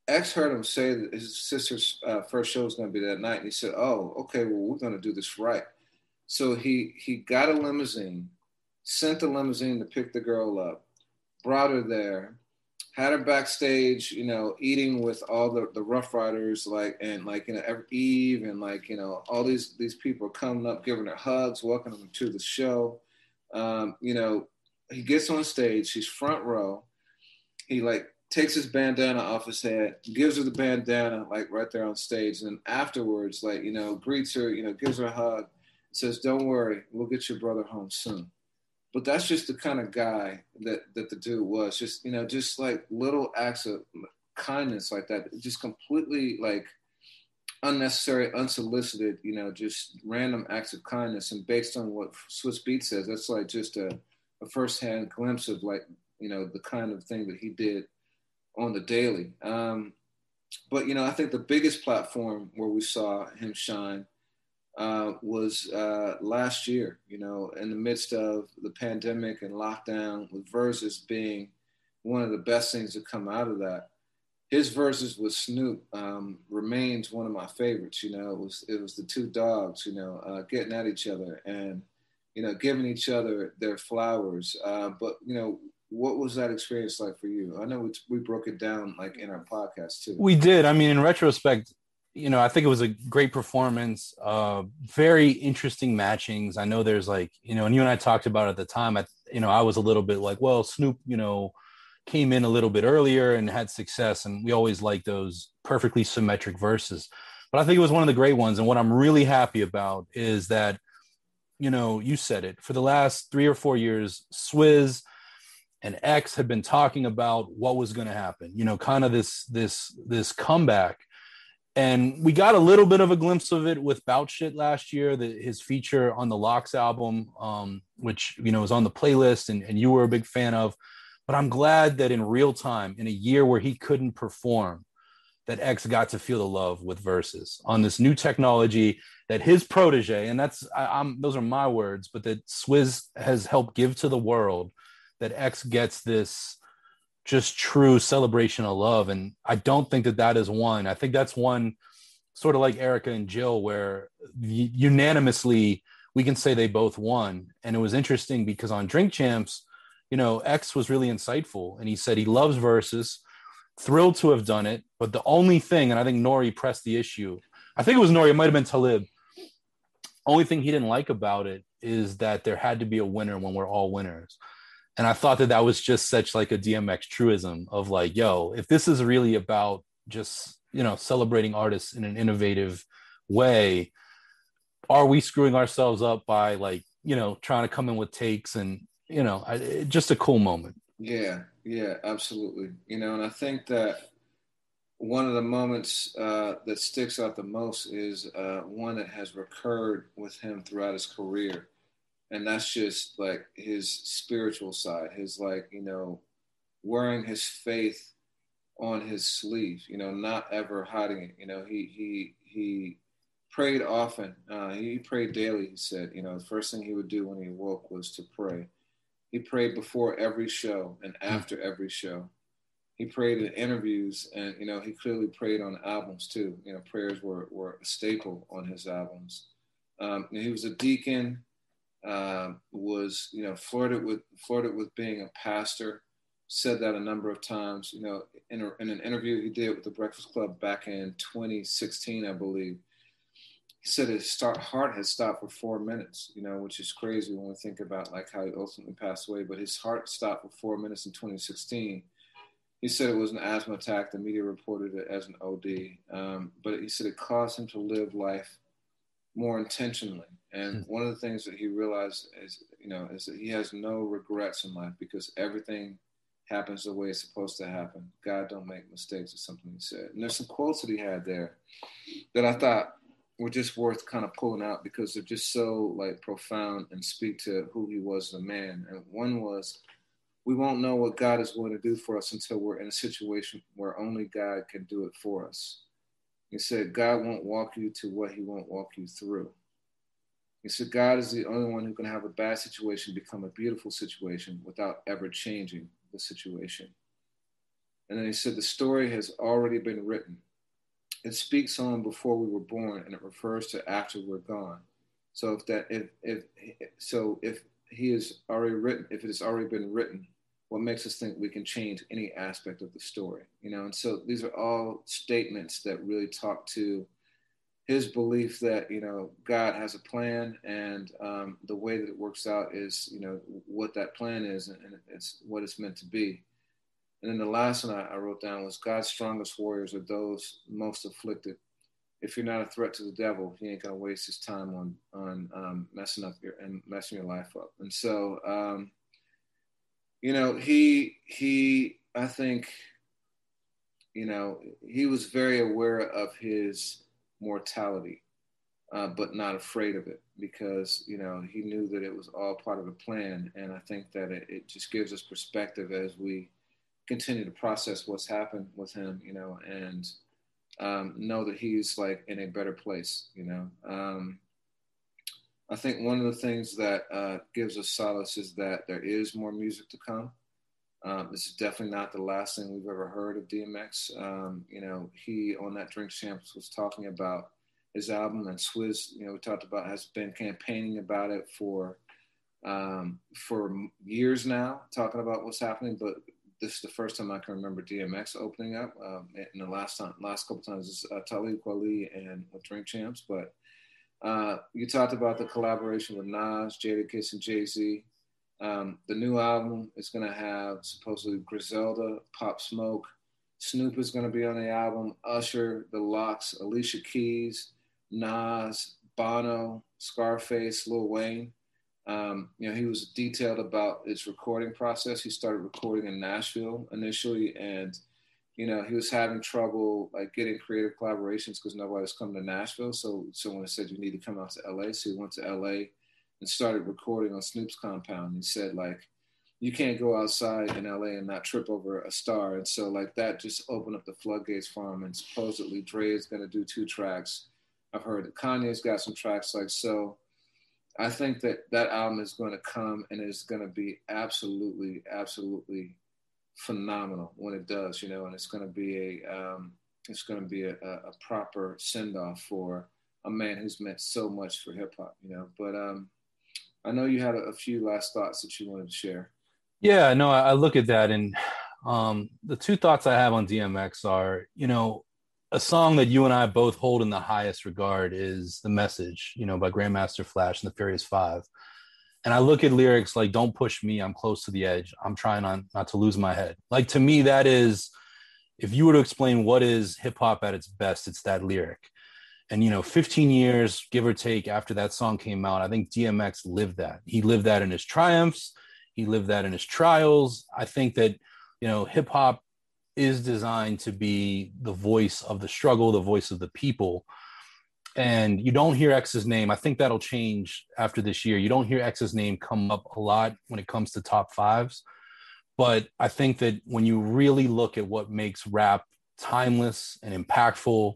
X heard him say that his sister's uh, first show was going to be that night, and he said, "Oh, okay, well, we're going to do this right." So he he got a limousine, sent the limousine to pick the girl up, brought her there, had her backstage, you know, eating with all the, the Ruff Ryders, like and like you know Eve and like you know all these these people coming up, giving her hugs, welcoming them to the show. Um, you know, he gets on stage, she's front row. He like takes his bandana off his head, gives her the bandana like right there on stage, and afterwards, like you know, greets her, you know, gives her a hug, says, "Don't worry, we'll get your brother home soon." But that's just the kind of guy that that the dude was. Just you know, just like little acts of kindness like that, just completely like unnecessary, unsolicited, you know, just random acts of kindness. And based on what Swizz Beatz says, that's like just a, a first-hand glimpse of like, you know, the kind of thing that he did on the daily. Um, but you know, I think the biggest platform where we saw him shine uh, was uh, last year. You know, in the midst of the pandemic and lockdown, with Verzuz being one of the best things to come out of that. His Verzuz with Snoop um, remains one of my favorites. You know, it was it was the two dogs. You know, uh, getting at each other and you know giving each other their flowers. Uh, but you know, what was that experience like for you? I know we broke it down like in our podcast too. We did. I mean, in retrospect, you know, I think it was a great performance. Uh, very interesting matchings. I know there's like, you know, and you and I talked about at the time. I, you know, I was a little bit like, well, Snoop, you know, came in a little bit earlier and had success, and we always like those perfectly symmetric verses. But I think it was one of the great ones. And what I'm really happy about is that, you know, you said it for the last three or four years, Swizz and X had been talking about what was going to happen, you know, kind of this this this comeback. And we got a little bit of a glimpse of it with Bout Shit last year, the, his feature on the LOX album, um, which you know is on the playlist and, and you were a big fan of. But I'm glad that in real time, in a year where he couldn't perform, that X got to feel the love with Verzuz on this new technology that his protege, and that's I, am those are my words, but that Swizz has helped give to the world that X gets this just true celebration of love. And I don't think that that is one. I think that's one sort of like Erykah and Jill, where unanimously we can say they both won. And it was interesting because on Drink Champs, you know, X was really insightful and he said he loves Verzuz, thrilled to have done it. But the only thing, and I think N.O.R.E. pressed the issue, I think it was N.O.R.E., it might have been Talib. Only thing he didn't like about it is that there had to be a winner when we're all winners and I thought that that was just such like a DMX truism of like, yo, if this is really about just you know celebrating artists in an innovative way, are we screwing ourselves up by like you know trying to come in with takes and you know I, just a cool moment. Yeah, yeah, absolutely. You know, and I think that one of the moments uh, that sticks out the most is uh, one that has recurred with him throughout his career and that's just like his spiritual side his like you know wearing his faith on his sleeve you know not ever hiding it. You know he he he prayed often. Uh, he prayed daily he said. You know the first thing he would do when he woke was to pray. He prayed before every show and hmm. after every show. He prayed in interviews and you know he clearly prayed on albums too. You know prayers were, were a staple on his albums. Um, he was a deacon um, was you know flirted with flirted with being a pastor. Said that a number of times. You know, in, a, in an interview he did with the Breakfast Club back in 2016, I believe. He said his start, heart had stopped for four minutes. You know, which is crazy when we think about like how he ultimately passed away. But his heart stopped for four minutes in 2016 he said it was an asthma attack. The media reported it as an OD, um, but he said it caused him to live life more intentionally. And hmm. one of the things that he realized is, you know, is that he has no regrets in life because everything happens the way it's supposed to happen. God don't make mistakes or something he said. And there's some quotes that he had there that I thought were just worth kind of pulling out because they're just so like profound and speak to who he was as a man. And one was, we won't know what God is going to do for us until we're in a situation where only God can do it for us. He said, God won't walk you to what he won't walk you through. He said, God is the only one who can have a bad situation become a beautiful situation without ever changing the situation. And then he said, the story has already been written. It speaks on before we were born and it refers to after we're gone. So if that, if, if, so if he is already written, if it has already been written, what makes us think we can change any aspect of the story you know and so these are all statements that really talk to his belief that you know god has a plan and um, the way that it works out is you know what that plan is and it's what it's meant to be. And then the last one I, wrote down was god's strongest warriors are those most afflicted. If you're not a threat to the devil he ain't gonna waste his time on on um, messing up your and messing your life up. And so um, you know, he he I think you know he was very aware of his mortality, uh, but not afraid of it because you know he knew that it was all part of a plan, and I think that it, it just gives us perspective as we continue to process what's happened with him, you know, and um, know that he's like in a better place, you know. Um, I think one of the things that uh, gives us solace is that there is more music to come. Um, this is definitely not the last thing we've ever heard of DMX. Um, you know, he on that Drink Champs was talking about his album, and Swizz, you know, we talked about has been campaigning about it for um, for years now, talking about what's happening. But this is the first time I can remember DMX opening up. Um, in the last time, last couple times, is uh, Talib Kweli and with Drink Champs, but uh, you talked about the collaboration with Nas, Jadakiss, and Jay Z. Um, the new album is going to have supposedly Griselda, Pop Smoke, Snoop is going to be on the album, Usher, The LOX, Alicia Keys, Nas, Bono, Scarface, Lil Wayne. Um, you know, he was detailed about its recording process. He started recording in Nashville initially, and you know, he was having trouble like getting creative collaborations because nobody was coming to Nashville. So someone said you need to come out to LA. So he went to LA and started recording on Snoop's compound. He said like, you can't go outside in LA and not trip over a star. And so like that just opened up the floodgates for him. And supposedly Dre is going to do two tracks. I've heard that Kanye's got some tracks like so. I think that that album is going to come and is going to be absolutely, absolutely phenomenal when it does, you know, and it's going to be a um, it's going to be a, a proper send off for a man who's meant so much for hip hop, you know. But um, I know you had a, few last thoughts that you wanted to share. Yeah, no, I, I look at that, and um, the two thoughts I have on DMX are, you know, a song that you and I both hold in the highest regard is "The Message," you know, by Grandmaster Flash and the Furious Five and I look at lyrics like "Don't push me, I'm close to the edge. I'm trying not not to lose my head." Like to me, that is, if you were to explain what is hip hop at its best, it's that lyric. And you know, 15 years, give or take, after that song came out, I think DMX lived that. He lived that in his triumphs. He lived that in his trials. I think that you know, hip hop is designed to be the voice of the struggle, the voice of the people and you don't hear X's name. I think that'll change after this year. You don't hear X's name come up a lot when it comes to top fives. But I think that when you really look at what makes rap timeless and impactful,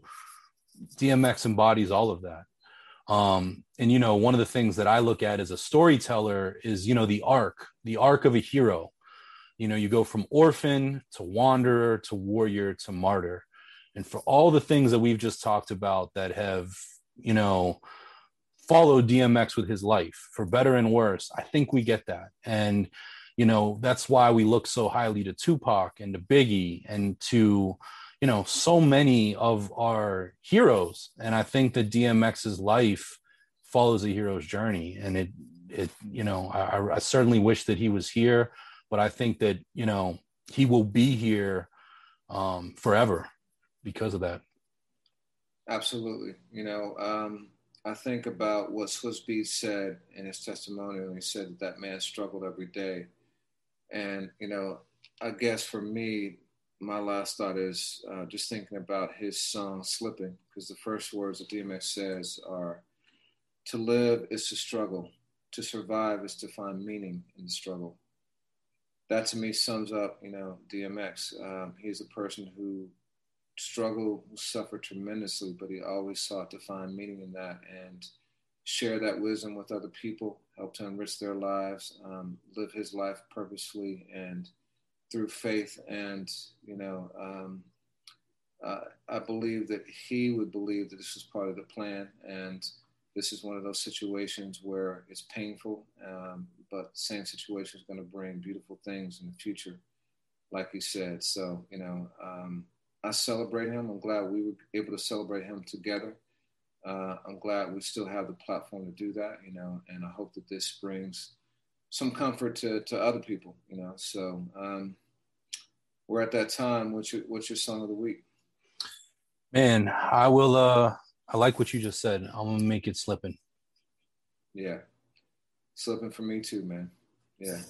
DMX embodies all of that. Um, and you know, one of the things that I look at as a storyteller is, you know, the arc, the arc of a hero. You know, you go from orphan to wanderer to warrior to martyr and for all the things that we've just talked about that have you know followed dmx with his life for better and worse i think we get that and you know that's why we look so highly to tupac and to biggie and to you know so many of our heroes and i think that dmx's life follows a hero's journey and it it you know I, I certainly wish that he was here but i think that you know he will be here um, forever because of that. Absolutely. You know, um, I think about what Beatz said in his testimonial. He said that that man struggled every day. And, you know, I guess for me, my last thought is uh, just thinking about his song Slipping, because the first words that DMX says are to live is to struggle, to survive is to find meaning in the struggle. That to me sums up, you know, DMX. Um, he's a person who struggle, suffered tremendously, but he always sought to find meaning in that and share that wisdom with other people, help to enrich their lives, um, live his life purposefully and through faith. And, you know, um, uh, I believe that he would believe that this was part of the plan. And this is one of those situations where it's painful, um, but same situation is going to bring beautiful things in the future, like he said. So, you know, um, I celebrate him. I'm glad we were able to celebrate him together. Uh, I'm glad we still have the platform to do that, you know, and I hope that this brings some comfort to, to other people, you know. So um, we're at that time. What's your what's your song of the week? Man, I will. uh I like what you just said. I'm gonna make it slipping. Yeah, slipping for me too, man. Yeah,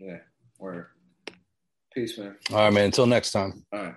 yeah. Where? Peace, man. All right, man. Until next time. All right.